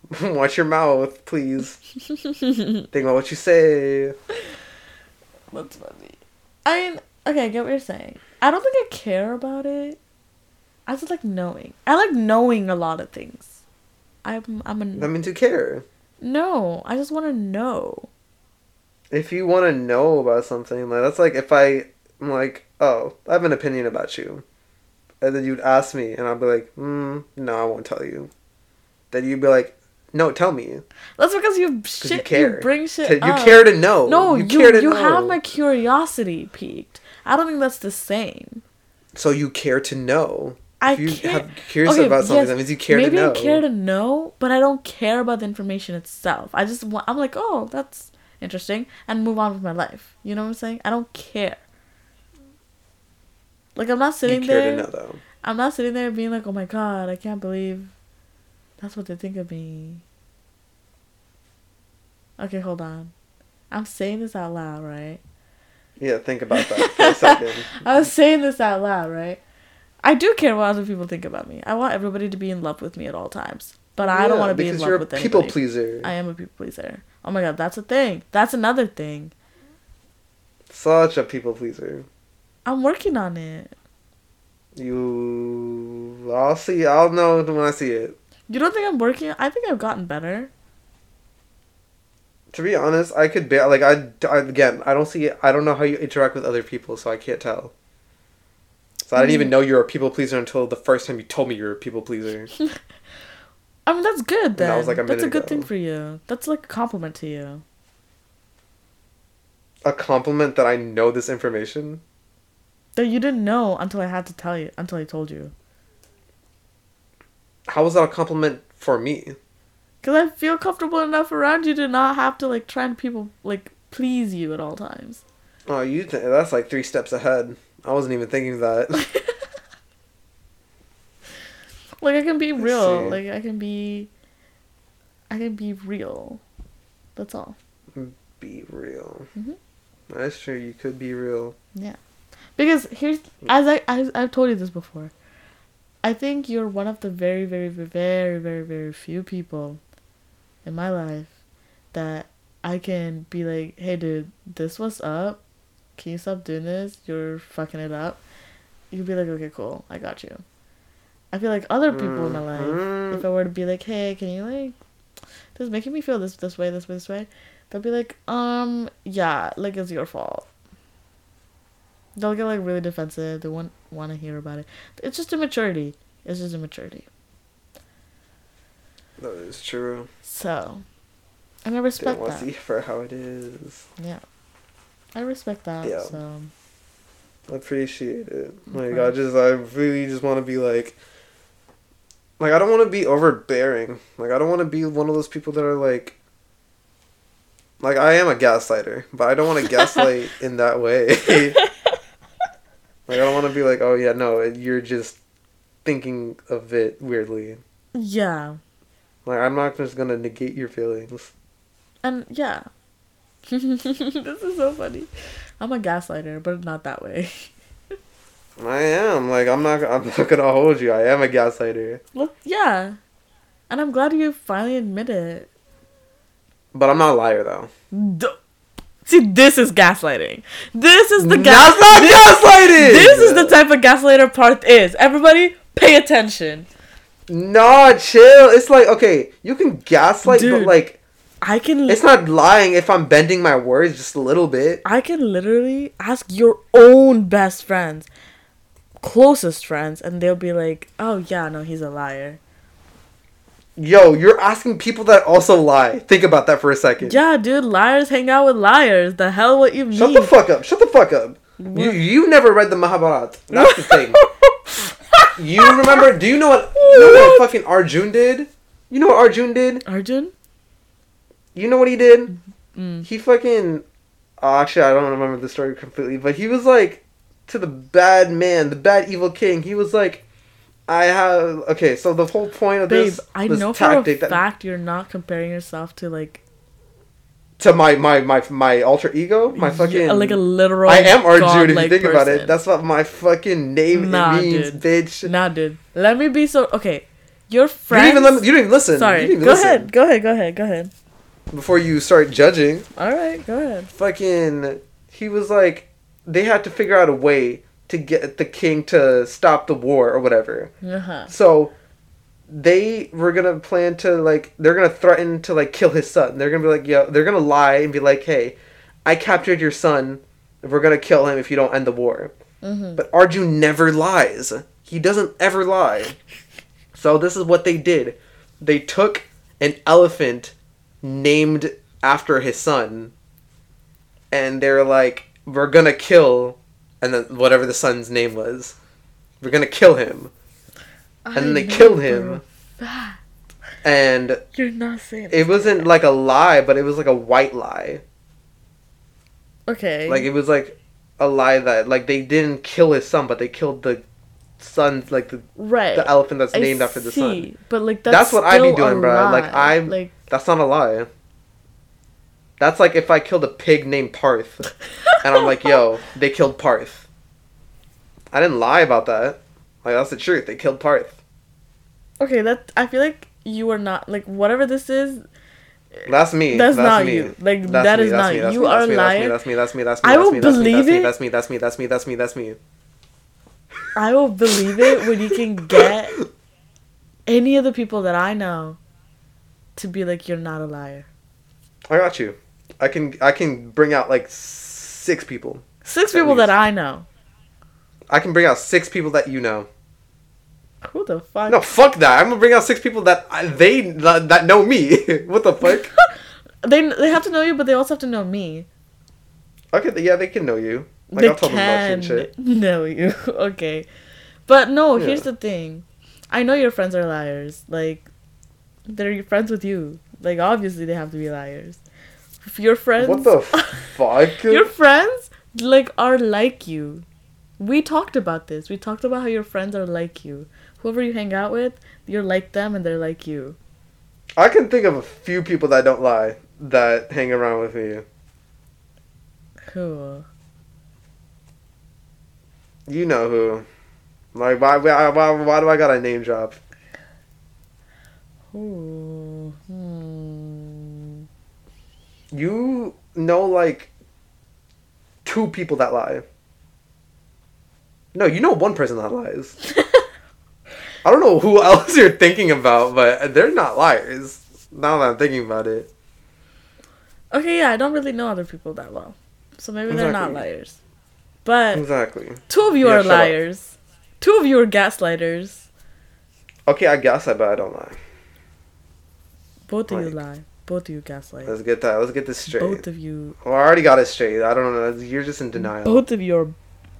[LAUGHS] watch your mouth, please. [LAUGHS] Think about what you say. That's funny. I mean, okay, I get what you're saying. I don't think I care about it. I just like knowing. I like knowing a lot of things. I'm I'm a That means you care. no. I just want to know. If you want to know about something, like that's like if I am like, oh, I have an opinion about you, and then you'd ask me, and I'll be like, mm, no, I won't tell you. Then you'd be like, no, tell me, That's because you you shit. You, care. bring shit. T- you up. care to know. No, you you care to know. you know. have my curiosity peaked. I don't think that's the same. So you care to know. I if you care. have curious Okay, about something, yes, that means you care Maybe to know. I care to know, but I don't care about the information itself. I just want. I'm like, oh, that's interesting, and move on with my life. You know what I'm saying? I don't care. Like I'm not sitting there. to know though. I'm not sitting there being like, oh my god, I can't believe that's what they think of me. Okay, hold on. I'm saying this out loud, right? Yeah, think about that [LAUGHS] for a second. I was saying this out loud, right? I do care what other people think about me. I want everybody to be in love with me at all times. But I don't want to be in because you're a with people pleaser. I am a people pleaser. Oh my god, that's a thing. That's another thing. Such a people pleaser. I'm working on it. You, I'll see. I'll know when I see it. You don't think I'm working? I think I've gotten better. To be honest, I could bear like I, I again. I don't see. I don't know how you interact with other people, so I can't tell. So I didn't even Mm. know you're a people pleaser until the first time you told me you're a people pleaser. [LAUGHS] I mean, that's good then. that was like a that's a good thing for you. That's like a compliment to you. a compliment that I know this information. That you didn't know until I had to tell you, until I told you. How was that a compliment for me? Because I feel comfortable enough around you to not have to like try and people like please you at all times. Oh, you th- that's like three steps ahead. I wasn't even thinking of that. [LAUGHS] Like I can be I real. see. Like I can be. I can be real. That's all. be real. Mhm. That's true. You could be real. Yeah. Because here's as I as I've told you this before. I think you're one of the very very very very very very few people in my life that I can be like, "Hey dude, this was up. Can you stop doing this? You're fucking it up." You'd be like, "Okay, cool. I got you." I feel like other people in my life if I were to be like, "Hey, can you like this is making me feel this this way, this way, this way," they'll be like, "Um, yeah, like it's your fault." They'll get like really defensive. They won't want to hear about it. It's just immaturity. It's just immaturity. That is true. So, and I respect want to that. see for how it is. Yeah, I respect that. Yeah. So, I appreciate it. Like Okay. I just, I really just want to be like, like I don't want to be overbearing. Like I don't want to be one of those people that are like, like I am a gaslighter, but I don't want to gaslight [LAUGHS] in that way. Like I don't want to be like, oh yeah, no, you're just thinking of it weirdly. Yeah. Like I'm not just gonna negate your feelings. And yeah. [LAUGHS] this is so funny. I'm a gaslighter, but not that way. I am like I'm not I'm not gonna hold you. I am a gaslighter, Look, yeah. And I'm glad you finally admit it. but I'm not a liar though. D- See, this is gaslighting. This is the gas- That's not this, gaslighting. this is the type of gaslighter part is. Everybody, pay attention. Nah, chill. It's like okay, you can gaslight, Dude. but like I can. it's not lying if I'm bending my words just a little bit. I can literally ask your own best friends, closest friends, and they'll be like, "Oh yeah, no, he's a liar." Yo, you're asking people that also lie. Think about that for a second. Yeah, dude, liars hang out with liars. The hell, what you mean? Shut the fuck up. Shut the fuck up. You What? you never read the Mahabharata. That's the thing. [LAUGHS] You remember? Do you know what? You know what What? fucking Arjun did? You know what Arjun did? Arjun? You know what he did? Mm. He fucking. Oh, actually, I don't remember the story completely, but he was like to the bad man, the bad evil king. He was like, "I have okay." So the whole point of Babe, this, I this know for tactic a that fact you're not comparing yourself to like to my my my my alter ego, my fucking y- like a literal. I am Arjun if you think about it. That's what my fucking name Nah, means, dude. bitch. Nah, dude. Let me be so okay. Your You friends. didn't even me, you didn't even listen. Sorry. You didn't even Go listen ahead. Go ahead. Go ahead. Go ahead. Before you start judging, All right. Go ahead. fucking, he was like, they had to figure out a way to get the king to stop the war or whatever. Uh huh. So they were gonna plan to like they're gonna threaten to like kill his son. They're gonna be like, yo, they're gonna lie and be like, hey, I captured your son. We're gonna kill him if you don't end the war. Mm-hmm. But Arjun never lies. He doesn't ever lie. So this is what they did. They took an elephant named after his son and they're like, We're gonna kill and then whatever the son's name was. We're gonna kill him. And then they killed him. And You're not saying it wasn't like a lie, but it was like a white lie. Okay. Like it was like a lie that like they didn't kill his son, but they killed the son, like the right. the elephant that's I named after the see, But like that's, That's what I'd be doing, bro. Like. I'm- like That's not a lie. That's like if I killed a pig named Parth, and I'm like, yo, they killed Parth. I didn't lie about that. Like that's the truth. They killed Parth. okay. That I feel like you are not like whatever this is. That's me. That's not me. you. Like, That's that me, is that's not me, you. that's You me, are that's me. That's me. That's me. That's me. I That's will me. That's me. believe That's me. it. That's me. That's me. That's me. That's me. That's me. I will believe it when you can get any of the people that I know to be like you're not a liar. I got you. I can. I can bring out like six people. Six people that. I know. I can bring out six people that you know. Who the fuck? No, fuck that. I'm gonna bring out six people that I, they that, know me. [LAUGHS] what the fuck? [LAUGHS] They they have to know you, but they also have to know me. Okay, yeah, they can know you. Like they I'll tell them about you can and shit. [LAUGHS] know you. okay, but no. Here's the thing. I know your friends are liars. Like they're friends with you. Like obviously they have to be liars. Your friends, What the [LAUGHS] fuck? your friends like are like you. We talked about this. We talked about how your friends are like you. Whoever you hang out with, you're like them and they're like you. I can think of a few people that don't lie that hang around with me. Who? You know who? Like why why why, why do I got a name drop? Ooh. Hmm. You know like two people that lie. No, you know one person that lies. [LAUGHS] I don't know who else you're thinking about, but they're not liars. Now that I'm thinking about it. Okay, yeah, I don't really know other people that well. So maybe they're not liars. But Exactly. two of you Yeah, are shut up. liars. Two of you are gaslighters. Okay, I guess I bet I don't lie. Both of you lie. Both of you gaslight. Let's get that. Let's get this straight. Both of you. Well, I already got it straight. I don't know. You're just in denial. Both of you are.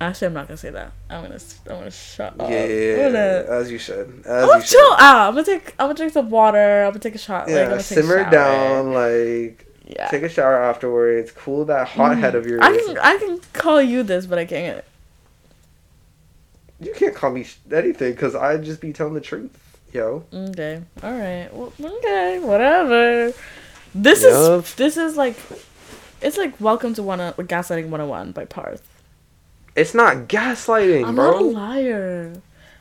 Actually, I'm not gonna say that. I'm gonna. I'm gonna shut Yeah, up. I'm gonna. as you should. I'm As gonna you should. chill out. I'm gonna take. I'm gonna drink some water. I'm gonna take a shot. like, I'm Yeah, take simmer down. Like, Yeah. take a shower afterwards. Cool that hot head of mm. yours. I can. I can call you this, but I can't. You can't call me anything because I just be telling the truth, yo. Okay. All right. Well, okay. Whatever. This Yup. is this is like, it's like Welcome to One Gaslighting 101 by Parth. It's not gaslighting, I'm bro. not a liar.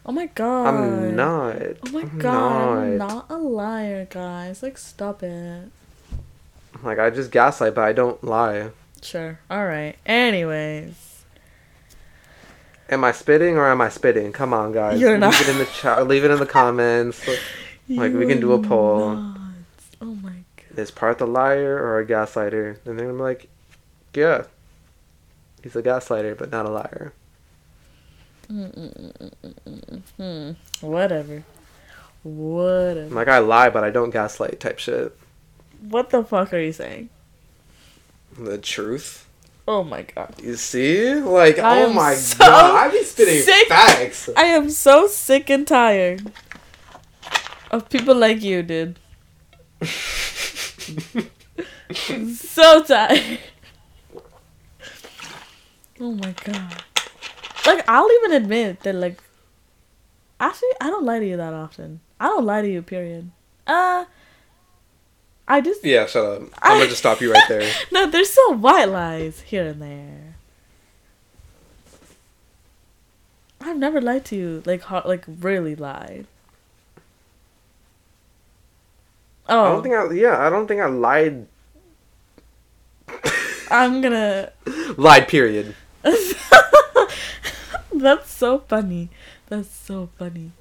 Oh my god. I'm not. Oh my I'm god, I'm not. not a liar, guys. Like, stop it. Like I just gaslight, but I don't lie. Sure. All right. Anyways, Am I spitting or am I spitting? Come on, guys. You're leave not. it in the chat. Leave it in the comments. [LAUGHS] Like, we can do a poll. nuts. Is Parth a liar or a gaslighter? And then I'm like, yeah, he's a gaslighter, but not a liar. Whatever. Whatever. Like I lie, but I don't gaslight type shit. What the fuck are you saying? The truth. Oh my god. You see? Like, I oh my so god, I be spitting sick. facts. I am so sick and tired of people like you, dude. [LAUGHS] so tired. Oh my god. Like I'll even admit that like actually I don't lie to you that often. I don't lie to you, period. Uh I just yeah, shut up. [LAUGHS] I'm gonna just stop you right there. [LAUGHS] No, there's some white lies here and there. I've never lied to you, like hard, like really lied. Oh, I don't think I. Yeah, I don't think I lied. I'm gonna. [LAUGHS] Lied. Period. [LAUGHS] That's so funny. That's so funny.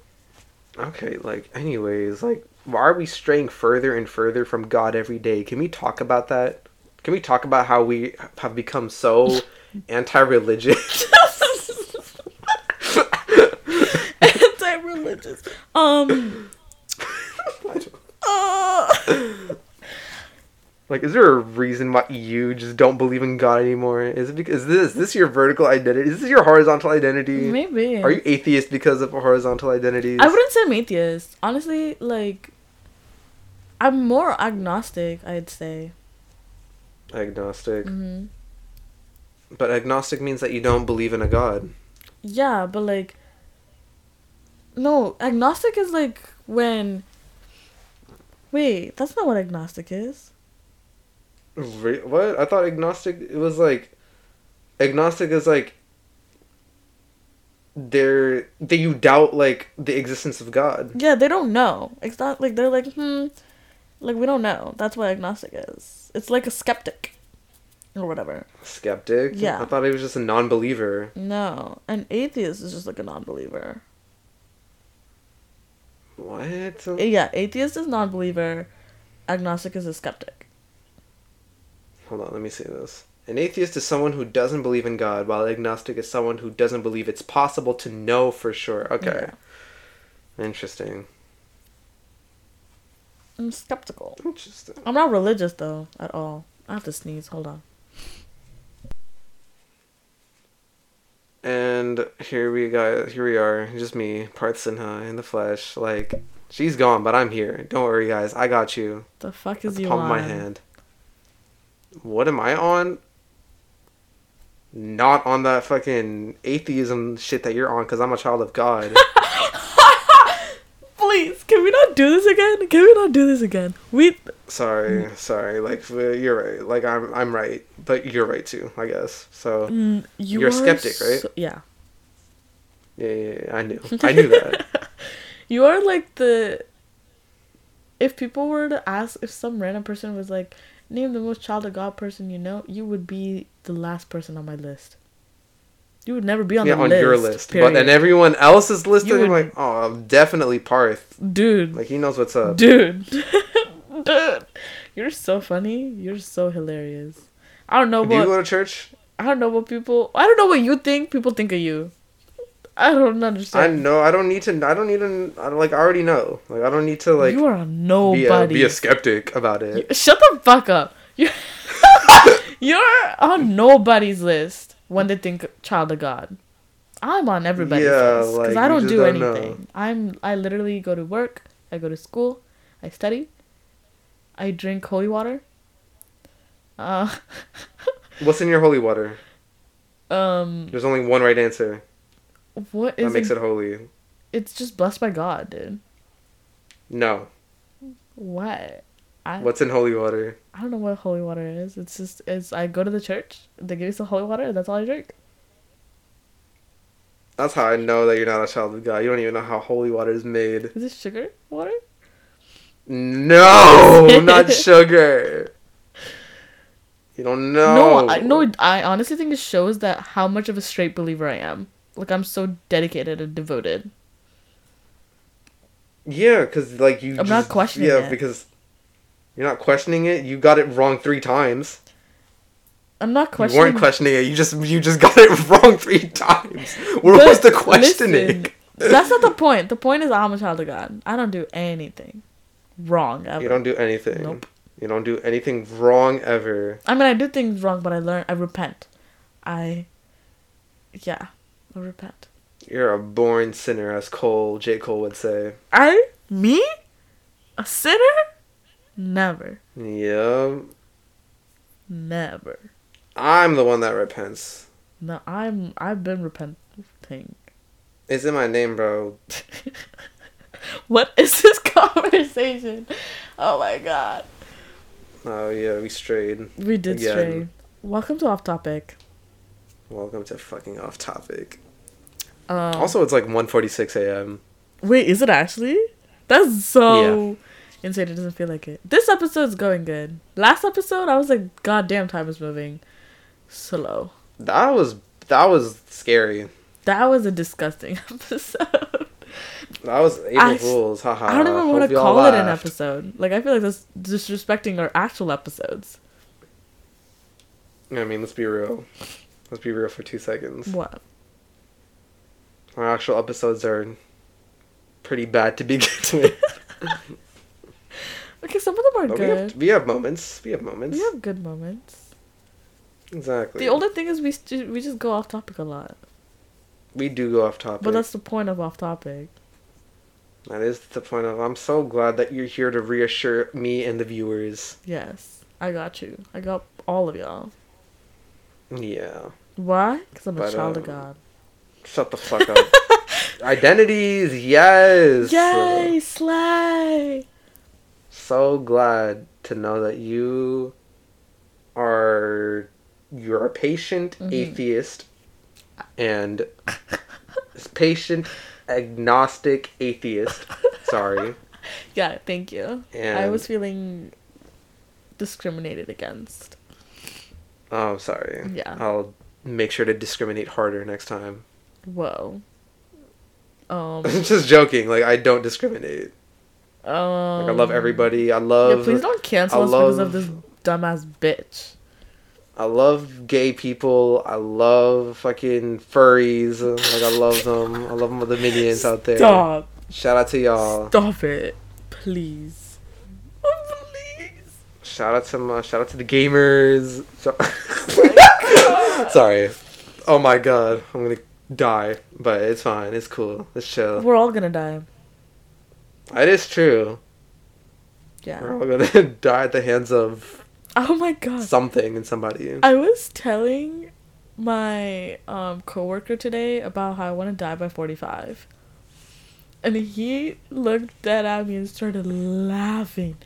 Okay, like, anyways, like, why are we straying further and further from God every day? Can we talk about that? Can we talk about how we have become so [LAUGHS] anti-religious? Anti-religious. Um. [LAUGHS] like, is there a reason why you just don't believe in God anymore? Is it because is this is this your vertical identity? Is this your horizontal identity? maybe. Are you atheist because of horizontal identities? I wouldn't say I'm atheist. Honestly, like, I'm more agnostic. I'd say. agnostic, hmm but agnostic means that you don't believe in a God. Yeah, but like, no, agnostic is like when. Wait, that's not what agnostic is. What? I thought agnostic it was like agnostic is like they're that you doubt like the existence of God. Yeah, they don't know. It's not like they're like, hmm, like we don't know. That's what agnostic is. It's like a skeptic, or whatever. Skeptic. Yeah. I thought he was just a non-believer. No, an atheist is just like a non-believer. What? Eh, yeah, atheist is non-believer. Agnostic is a skeptic. Hold on, let me see this. An atheist is someone who doesn't believe in God, while agnostic is someone who doesn't believe it's possible to know for sure. Okay. Interesting. I'm skeptical. Interesting. I'm not religious though at all. I have to sneeze. Hold on. And here we got here we are, just me, Parth Sinha in the flesh. Like she's gone, but I'm here. Don't worry, guys. I got you. The fuck At is the you palm on? of my hand. What am I on? Not on that fucking atheism shit that you're on, because I'm a child of God. [LAUGHS] Please, can we not do this again? Can we not do this again? We sorry, sorry. Like uh, you're right. Like I'm, I'm right, but you're right too. I guess. So mm, you You're a are skeptic, right? yeah. yeah, yeah, yeah, I knew. I knew that. [LAUGHS] You are like the. If people were to ask, if some random person was like, name the most child of God person you know, you would be the last person on my list. You would never be on yeah, the on list. your list, period. but then everyone else is listed. You I'm would- like, oh, I'm definitely Parth. dude, Like he knows what's up. dude, [LAUGHS] dude, you're so funny. You're so hilarious. I don't know Do you what go to church? I don't know what people. I don't know what you think. People think of you. I don't understand. I know. I don't need to. I don't need to. I, like I already know. Like I don't need to like you are a be a, nobody. be a skeptic about it. You- shut the fuck up. [LAUGHS] You, [LAUGHS] you're on nobody's list when they think child of God. I'm on everybody's Yeah, list because like, I don't do don't know. anything. I'm I literally go to work. I go to school. I study. I drink holy water. Uh, [LAUGHS] What's in your holy water? um, There's only one right answer. What that makes it? it holy. It's just blessed by God, dude. No. What? I What's in holy water? I don't know what holy water is. It's just it's I go to the church, they give me some holy water, and that's all I drink. That's how I know that you're not a child of God. You don't even know how holy water is made. Is it sugar water? No, [LAUGHS] not sugar. You don't know. No, I no. I honestly think it shows that how much of a straight believer I am. Like I'm so dedicated and devoted. Yeah, because like you. I'm not questioning Yeah, it. because you're not questioning it. You got it wrong three times. I'm not questioning. You weren't questioning it. You just you just got it [LAUGHS] wrong three times. Where But was the questioning? listen, That's not the [LAUGHS] point. The point is I'm a child of God. I don't do anything wrong ever. You don't do anything. Nope. You don't do anything wrong ever. I mean, I do things wrong, but I learn. I repent. I, yeah, I repent. You're a born sinner, as Cole J Cole would say. I me, a sinner, never, Yeah, never. I'm the one that repents. No, I'm. I've been repenting. It's in my name, bro. [LAUGHS] What is this [LAUGHS] conversation? Oh my god. Oh yeah, we strayed. We did Again. stray. Welcome to off topic. Welcome to fucking off topic. Um, Also, it's like 1:46 a.m. wait, is it actually? That's so insane. It doesn't feel like it. This episode's going good. Last episode, I was like, God damn, time is moving slow. That was that was scary. That was a disgusting [LAUGHS] episode. That was April I Fools. Haha. I don't even want to call it an episode. Like I feel like that's disrespecting our actual episodes. I mean, let's be real. Let's be real for two seconds. What? Our actual episodes are pretty bad to begin [LAUGHS] with. [LAUGHS] Okay, some of them are But we good. have, we have moments. We have moments. We have good moments. Exactly. The only thing is we st- we just go off topic a lot. we do go off topic. But that's the point of off topic. that is the point of. I'm so glad that you're here to reassure me and the viewers. Yes, I got you. I got all of y'all. Yeah. Why? Because I'm a But, child of um, God. Shut the fuck [LAUGHS] up. Identities, yes. Yay, slay! So glad to know that you are you're a patient Mhm. atheist and patient agnostic atheist. Sorry. [LAUGHS] Yeah, thank you. And I was feeling discriminated against. Oh, sorry. Yeah. I'll make sure to discriminate harder next time. Whoa. [LAUGHS] Um. I'm just joking. Like I don't discriminate. Um Like I love everybody. I love. Yeah, please don't cancel I us because of love- this dumbass bitch. I love gay people. I love fucking furries. Like I love them. I love them with the minions out there. Stop. Shout out to y'all. Stop it. Please. Oh, please. Shout out to my, shout out to the gamers. [LAUGHS] [LAUGHS] Sorry. Oh my god, I'm gonna die, but it's fine. It's cool. It's chill. We're all gonna die. It is true. Yeah. We're all gonna [LAUGHS] die at the hands of Oh my god. something and somebody. I was telling my um coworker today about how I want to die by 45. And he looked dead at me and started laughing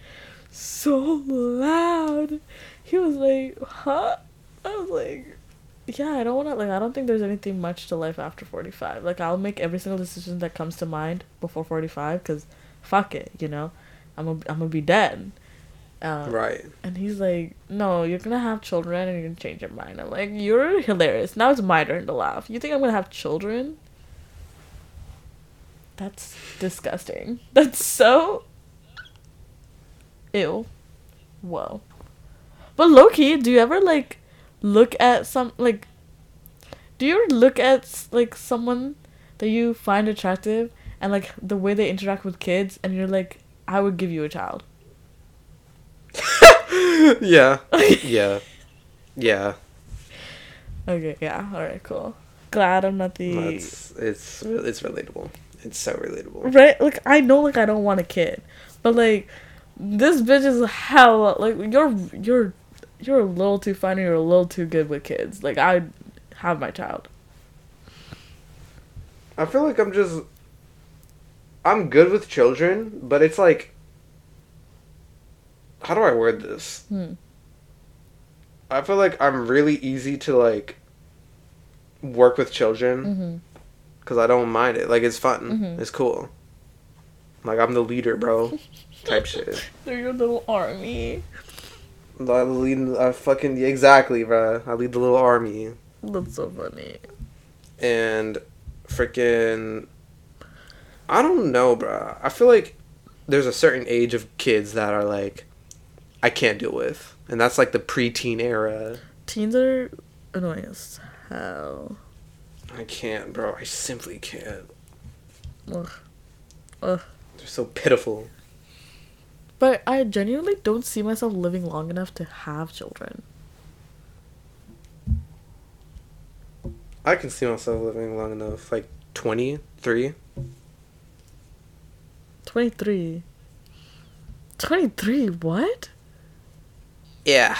so loud. He was like, "Huh?" I was like, "Yeah, I don't want to like I don't think there's anything much to life after 45. Like I'll make every single decision that comes to mind before 45 cuz fuck it, you know. I'm gonna I'm to be dead." Um, Right. and he's like, No, you're gonna have children and you're gonna change your mind. I'm like, You're hilarious. Now it's my turn to laugh. You think I'm gonna have children? That's disgusting. [LAUGHS] That's so ew. Whoa. But Loki, do you ever like look at some like do you ever look at like someone that you find attractive and like the way they interact with kids and you're like, I would give you a child. [LAUGHS] yeah. Yeah. Yeah. Okay, yeah, alright, cool. Glad I'm not the It's it's it's relatable. It's so relatable. right. Like I know, like I don't want a kid, but like this bitch is a hell. Like you're you're you're a little too funny. You're a little too good with kids. Like I have my child. I feel like I'm just. I'm good with children, but it's like. How do I word this? Hmm. I feel like I'm really easy to like work with children Mm-hmm. because I don't mind it. Like it's fun, Mhm. it's cool. Like I'm the leader, bro. [LAUGHS] Type shit. They're your little army. I lead. I fucking yeah, exactly, bro. I lead the little army. That's so funny. and freaking I don't know, bruh. I feel like there's a certain age of kids that are like I can't deal with, and that's like the preteen era. Teens are annoying as hell. I can't, bro. I simply can't. Ugh. Ugh. They're so pitiful. But I genuinely don't see myself living long enough to have children. I can see myself living long enough, like twenty three. 23. 23? What? Yeah.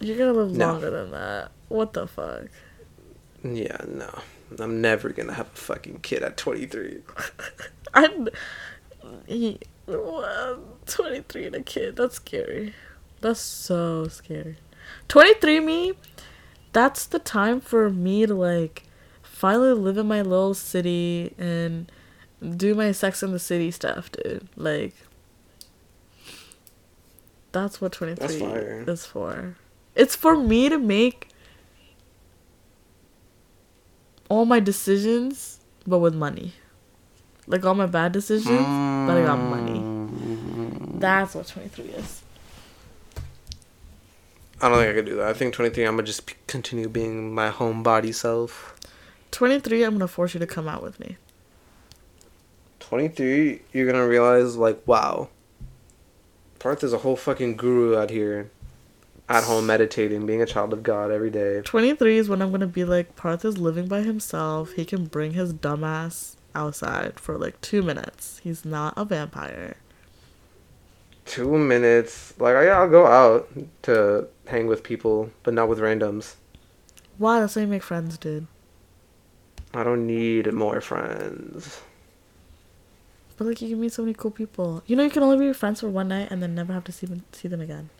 You're gonna live No. longer than that. What the fuck? Yeah, no. I'm never gonna have a fucking kid at 23. [LAUGHS] I'm. He, well, 23 and a kid. That's scary. That's so scary. 23 me, that's the time for me to like finally live in my little city and do my sex in the city stuff, dude. Like, that's what 23 fire. is for. It's for me to make all my decisions, but with money. Like all my bad decisions, but I got money. Hmm. That's what 23 is. I don't think I could do that. I think 23, I'm gonna just continue being my homebody self. 23, I'm gonna force you to come out with me. 23, you're gonna realize, like, wow. Parth is a whole fucking guru out here. At home meditating, being a child of God every day. 23 is when I'm gonna be like, Parth is living by himself. He can bring his dumbass outside for like two minutes. He's not a vampire. Two minutes. Like, yeah, I'll go out to hang with people, but not with randoms. Wow, that's how you make friends, dude. I don't need more friends. But like, you can meet so many cool people. You know, you can only be friends for one night and then never have to see them, see them again.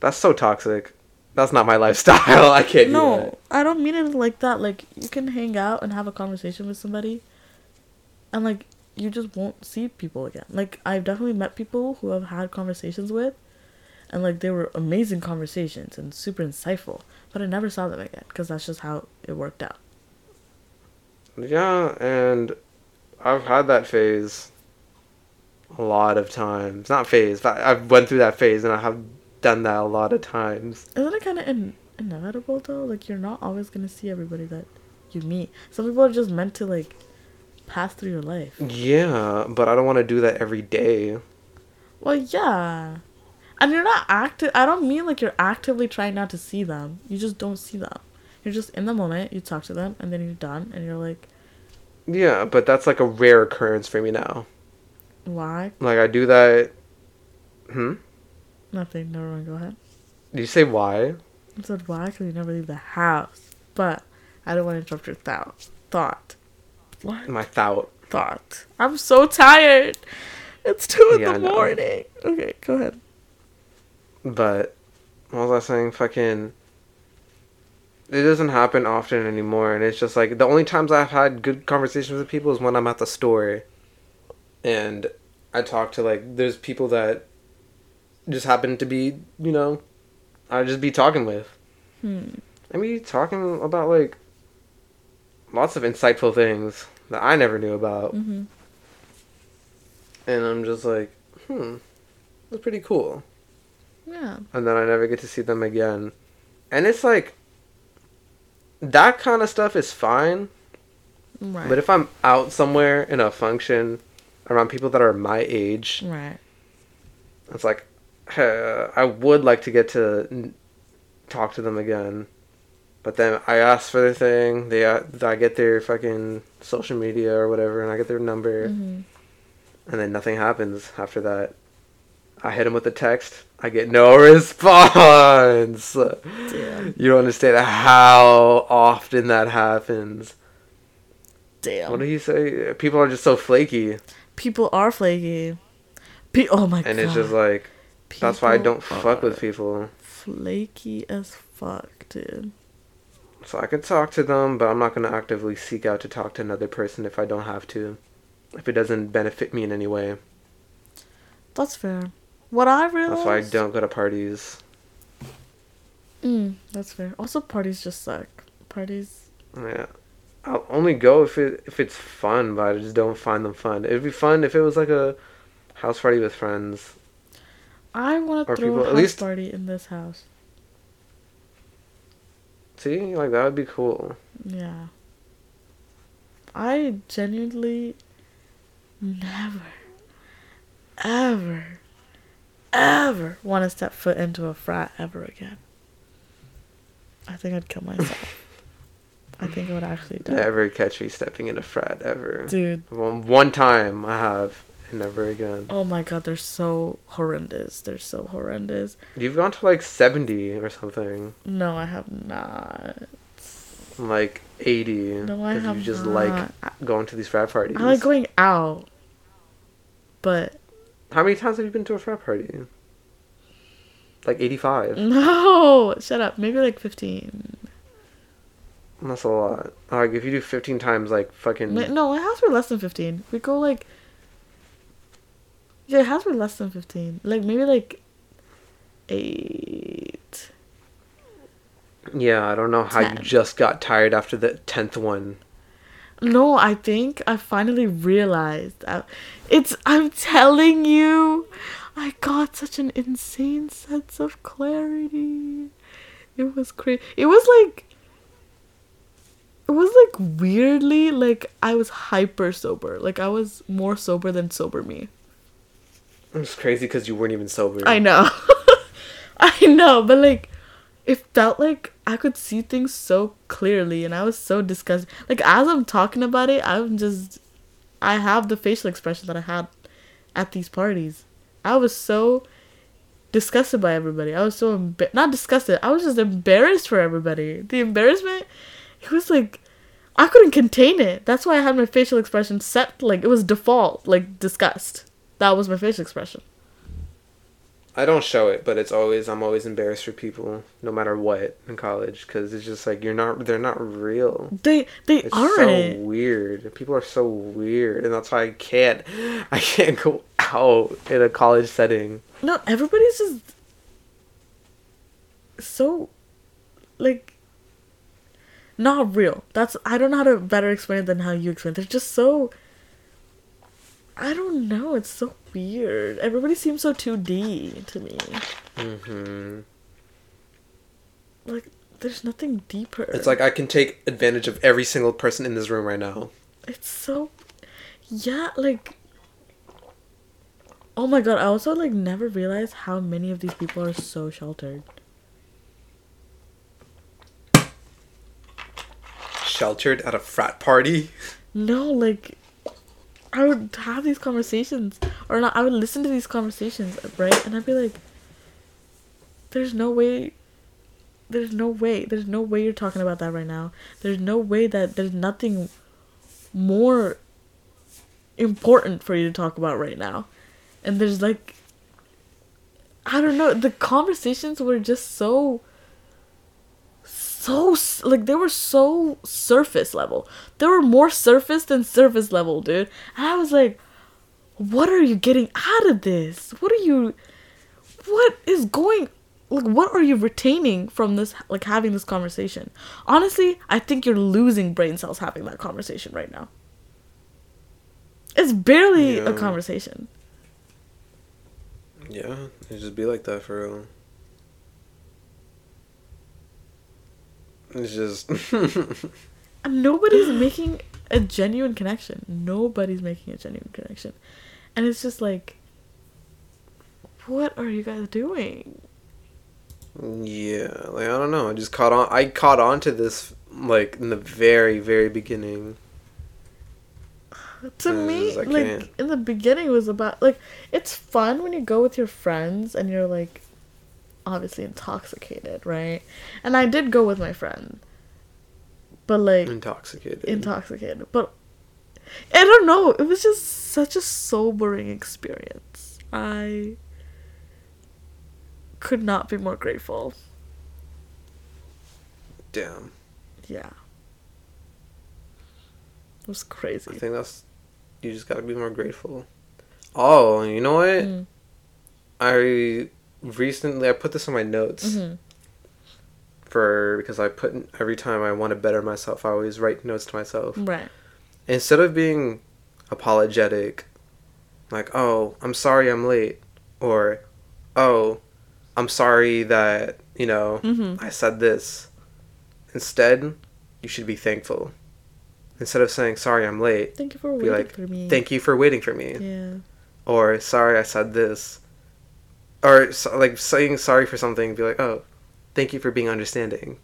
That's so toxic. That's not my lifestyle. [LAUGHS] I can't do No. I don't mean it like that. Like, you can hang out and have a conversation with somebody, and like, you just won't see people again. Like, I've definitely met people who I've had conversations with, and like, they were amazing conversations and super insightful, but I never saw them again because that's just how it worked out. Yeah, and I've had that phase a lot of times. Not phase, but I've went through that phase and I have done that a lot of times. Isn't it kind of in- inevitable though? Like, you're not always gonna see everybody that you meet. Some people are just meant to like pass through your life. Yeah, but I don't want to do that every day. Well, yeah. And you're not active. I don't mean like you're actively trying not to see them. You just don't see them. You're just in the moment. You talk to them, and then you're done, and you're like, Yeah, but that's like a rare occurrence for me now. "Why? Like I do that. Hmm. Nothing. Never mind. Go ahead." Did you say why? I said, "Why? Because you never leave the house." But I don't want to interrupt your thought. Thought. What My thought. thought? I'm so tired. It's two in Yeah, the morning. Okay, go ahead. But what was I saying? Fucking. It doesn't happen often anymore, and it's just like the only times I've had good conversations with people is when I'm at the store, and I talk to like there's people that just happen to be you know, I just be talking with. Hmm. I mean, talking about like lots of insightful things that I never knew about, Mhm. and I'm just like, hmm, that's pretty cool. Yeah. and then I never get to see them again. And it's like that kind of stuff is fine, Right. but if I'm out somewhere in a function around people that are my age, right. it's like uh, I would like to get to n- talk to them again. But then I ask for their thing, they uh, I get their fucking social media or whatever, and I get their number, Mhm. and then nothing happens after that. I hit them with a text, I get no [LAUGHS] response. Damn. You don't understand how often that happens. damn. What do you say? People are just so flaky, people are flaky. Pe- oh my and god. it's just like that's why I don't fuck with people. Flaky as fuck, dude. So I could talk to them, but I'm not gonna actively seek out to talk to another person if I don't have to, if it doesn't benefit me in any way. That's fair. What I realized. That's why I don't go to parties. Mm, that's fair. Also, parties just suck. Parties. Yeah. I'll only go if it if it's fun, but I just don't find them fun. It'd be fun if it was like a house party with friends. I want to throw people- a at house least- party in this house. See, like that would be cool. Yeah. I genuinely never, ever, ever want to step foot into a frat ever again. I think I'd kill myself. I think I would actually die. Never catch me stepping in a frat ever. Dude, Well, one time I have, and never again. oh my god, they're so horrendous. They're so horrendous. You've gone to like seventy or something, No, I have not. like eighty. No, I have You just not. like going to these frat parties. I like going out. But How many times have you been to a frat party? Like eighty-five. [LAUGHS] no, shut up. Maybe like 15. That's a lot. Like if you do fifteen times, like fucking. No, it has to be less than 15. We go like. Yeah, it has to be less than 15. Like maybe like. Eight. Yeah, I don't know how Ten. you just got tired after the tenth one. No, I think I finally realized. I, it's. I'm telling you, I got such an insane sense of clarity. It was crazy. It was like. It was like weirdly like I was hyper sober. Like I was more sober than sober me. It's crazy because you weren't even sober. I know. [LAUGHS] I know, but like it felt like I could see things so clearly and I was so disgusted. Like as I'm talking about it, I'm just I have the facial expression that I had at these parties. I was so disgusted by everybody. I was so emba- not disgusted. I was just embarrassed for everybody. The embarrassment it was like I couldn't contain it. That's why I had my facial expression set like it was default, like disgust. That was my facial expression. I don't show it, but it's always I'm always embarrassed for people, no matter what, in college, because it's just like you're not they're not real. They they It's aren't. so weird. People are so weird, and that's why I can't [LAUGHS] I can't go out in a college setting. No, everybody's just so like not real. That's I don't know how to better explain it than how you explain. it. They're just so I don't know. It's so weird. Everybody seems so 2D to me. hmm Like there's nothing deeper. It's like I can take advantage of every single person in this room right now. it's so yeah, like Oh my god, I also like never realized how many of these people are so sheltered. Sheltered at a frat party. No, like I would have these conversations, or not. I would listen to these conversations, right? And I'd be like, "There's no way. There's no way. There's no way you're talking about that right now. There's no way that there's nothing more important for you to talk about right now." And there's like, I don't know. The conversations were just so so like they were so surface level. They were more surface than surface level, dude. And I was like, what are you getting out of this? What are you what is going like what are you retaining from this like having this conversation? Honestly, I think you're losing brain cells having that conversation right now. It's barely a conversation. Yeah, it just be like that for real. It's just [LAUGHS] And nobody's making a genuine connection. Nobody's making a genuine connection. And it's just like what are you guys doing? yeah, like I don't know. I just caught on. I caught on to this like in the very very beginning. To me, like can't. in the beginning was about like it's fun when you go with your friends and you're like obviously intoxicated, right? And I did go with my friend. But like Intoxicated. intoxicated. But I don't know. It was just such a sobering experience. I could not be more grateful. Damn. Yeah. It was crazy. I think that's you just gotta be more grateful. Oh, you know what? Mm. I recently I put this in my notes hmm for because I put every time I want to better myself, I always write notes to myself. Right. Instead of being apologetic, like, "Oh, I'm sorry I'm late," or "Oh, I'm sorry that, you know, hmm I said this." Instead, you should be thankful. Instead of saying, "Sorry I'm late," Thank you for waiting like, for me. "Thank you for waiting for me." Yeah. or sorry I said this, or so, like saying sorry for something, be like, oh, thank you for being understanding.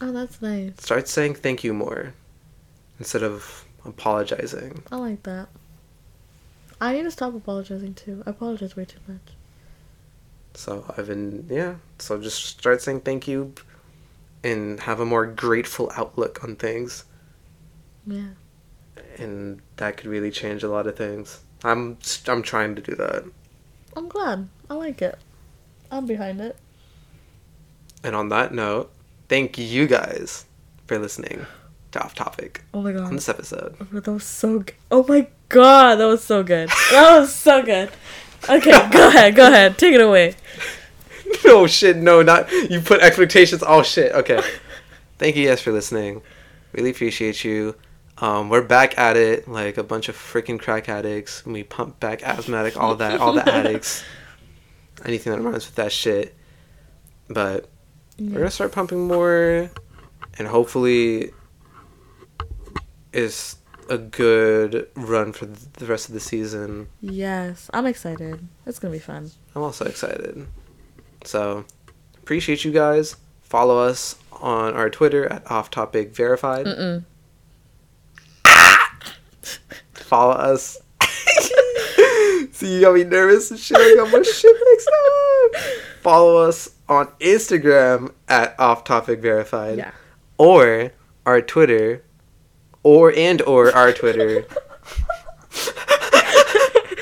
Oh, that's nice. Start saying thank you more instead of apologizing. I like that. I need to stop apologizing too. I apologize way too much. So I've been yeah. So just start saying thank you, and have a more grateful outlook on things, Yeah. and that could really change a lot of things. I'm I'm trying to do that. I'm glad. I like it. I'm behind it. And on that note, thank you guys for listening to Off Topic Oh my god. on this episode. Oh that was so good. Oh my god, that was so good. That was so good. Okay, [LAUGHS] go ahead, go ahead. Take it away. no [LAUGHS] oh, shit, no, not you put expectations. Oh shit. Okay. [LAUGHS] Thank you guys for listening. Really appreciate you. Um, we're back at it like a bunch of freaking crack addicts. We pump back asthmatic, all that, all the addicts. [LAUGHS] Anything that rhymes with that shit. But we're gonna start pumping more, and hopefully, it's a good run for the rest of the season. Yes, I'm excited. It's gonna be fun. I'm also excited. So, appreciate you guys. Follow us on our Twitter at Off Topic Verified. Mm-mm. Follow us. [LAUGHS] See, you got me nervous and shit. I got my shit mixed up. [LAUGHS] Follow us on Instagram at Off Topic Verified. Yeah. Or our Twitter, or and or our Twitter [LAUGHS]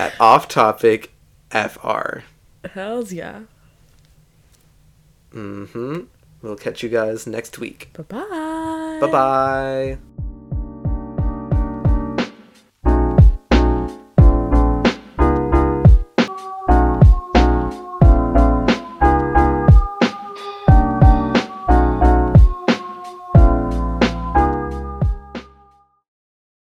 at Off Topic FR. Hells yeah. Mm-hmm. We'll catch you guys next week. Bye bye. Bye bye.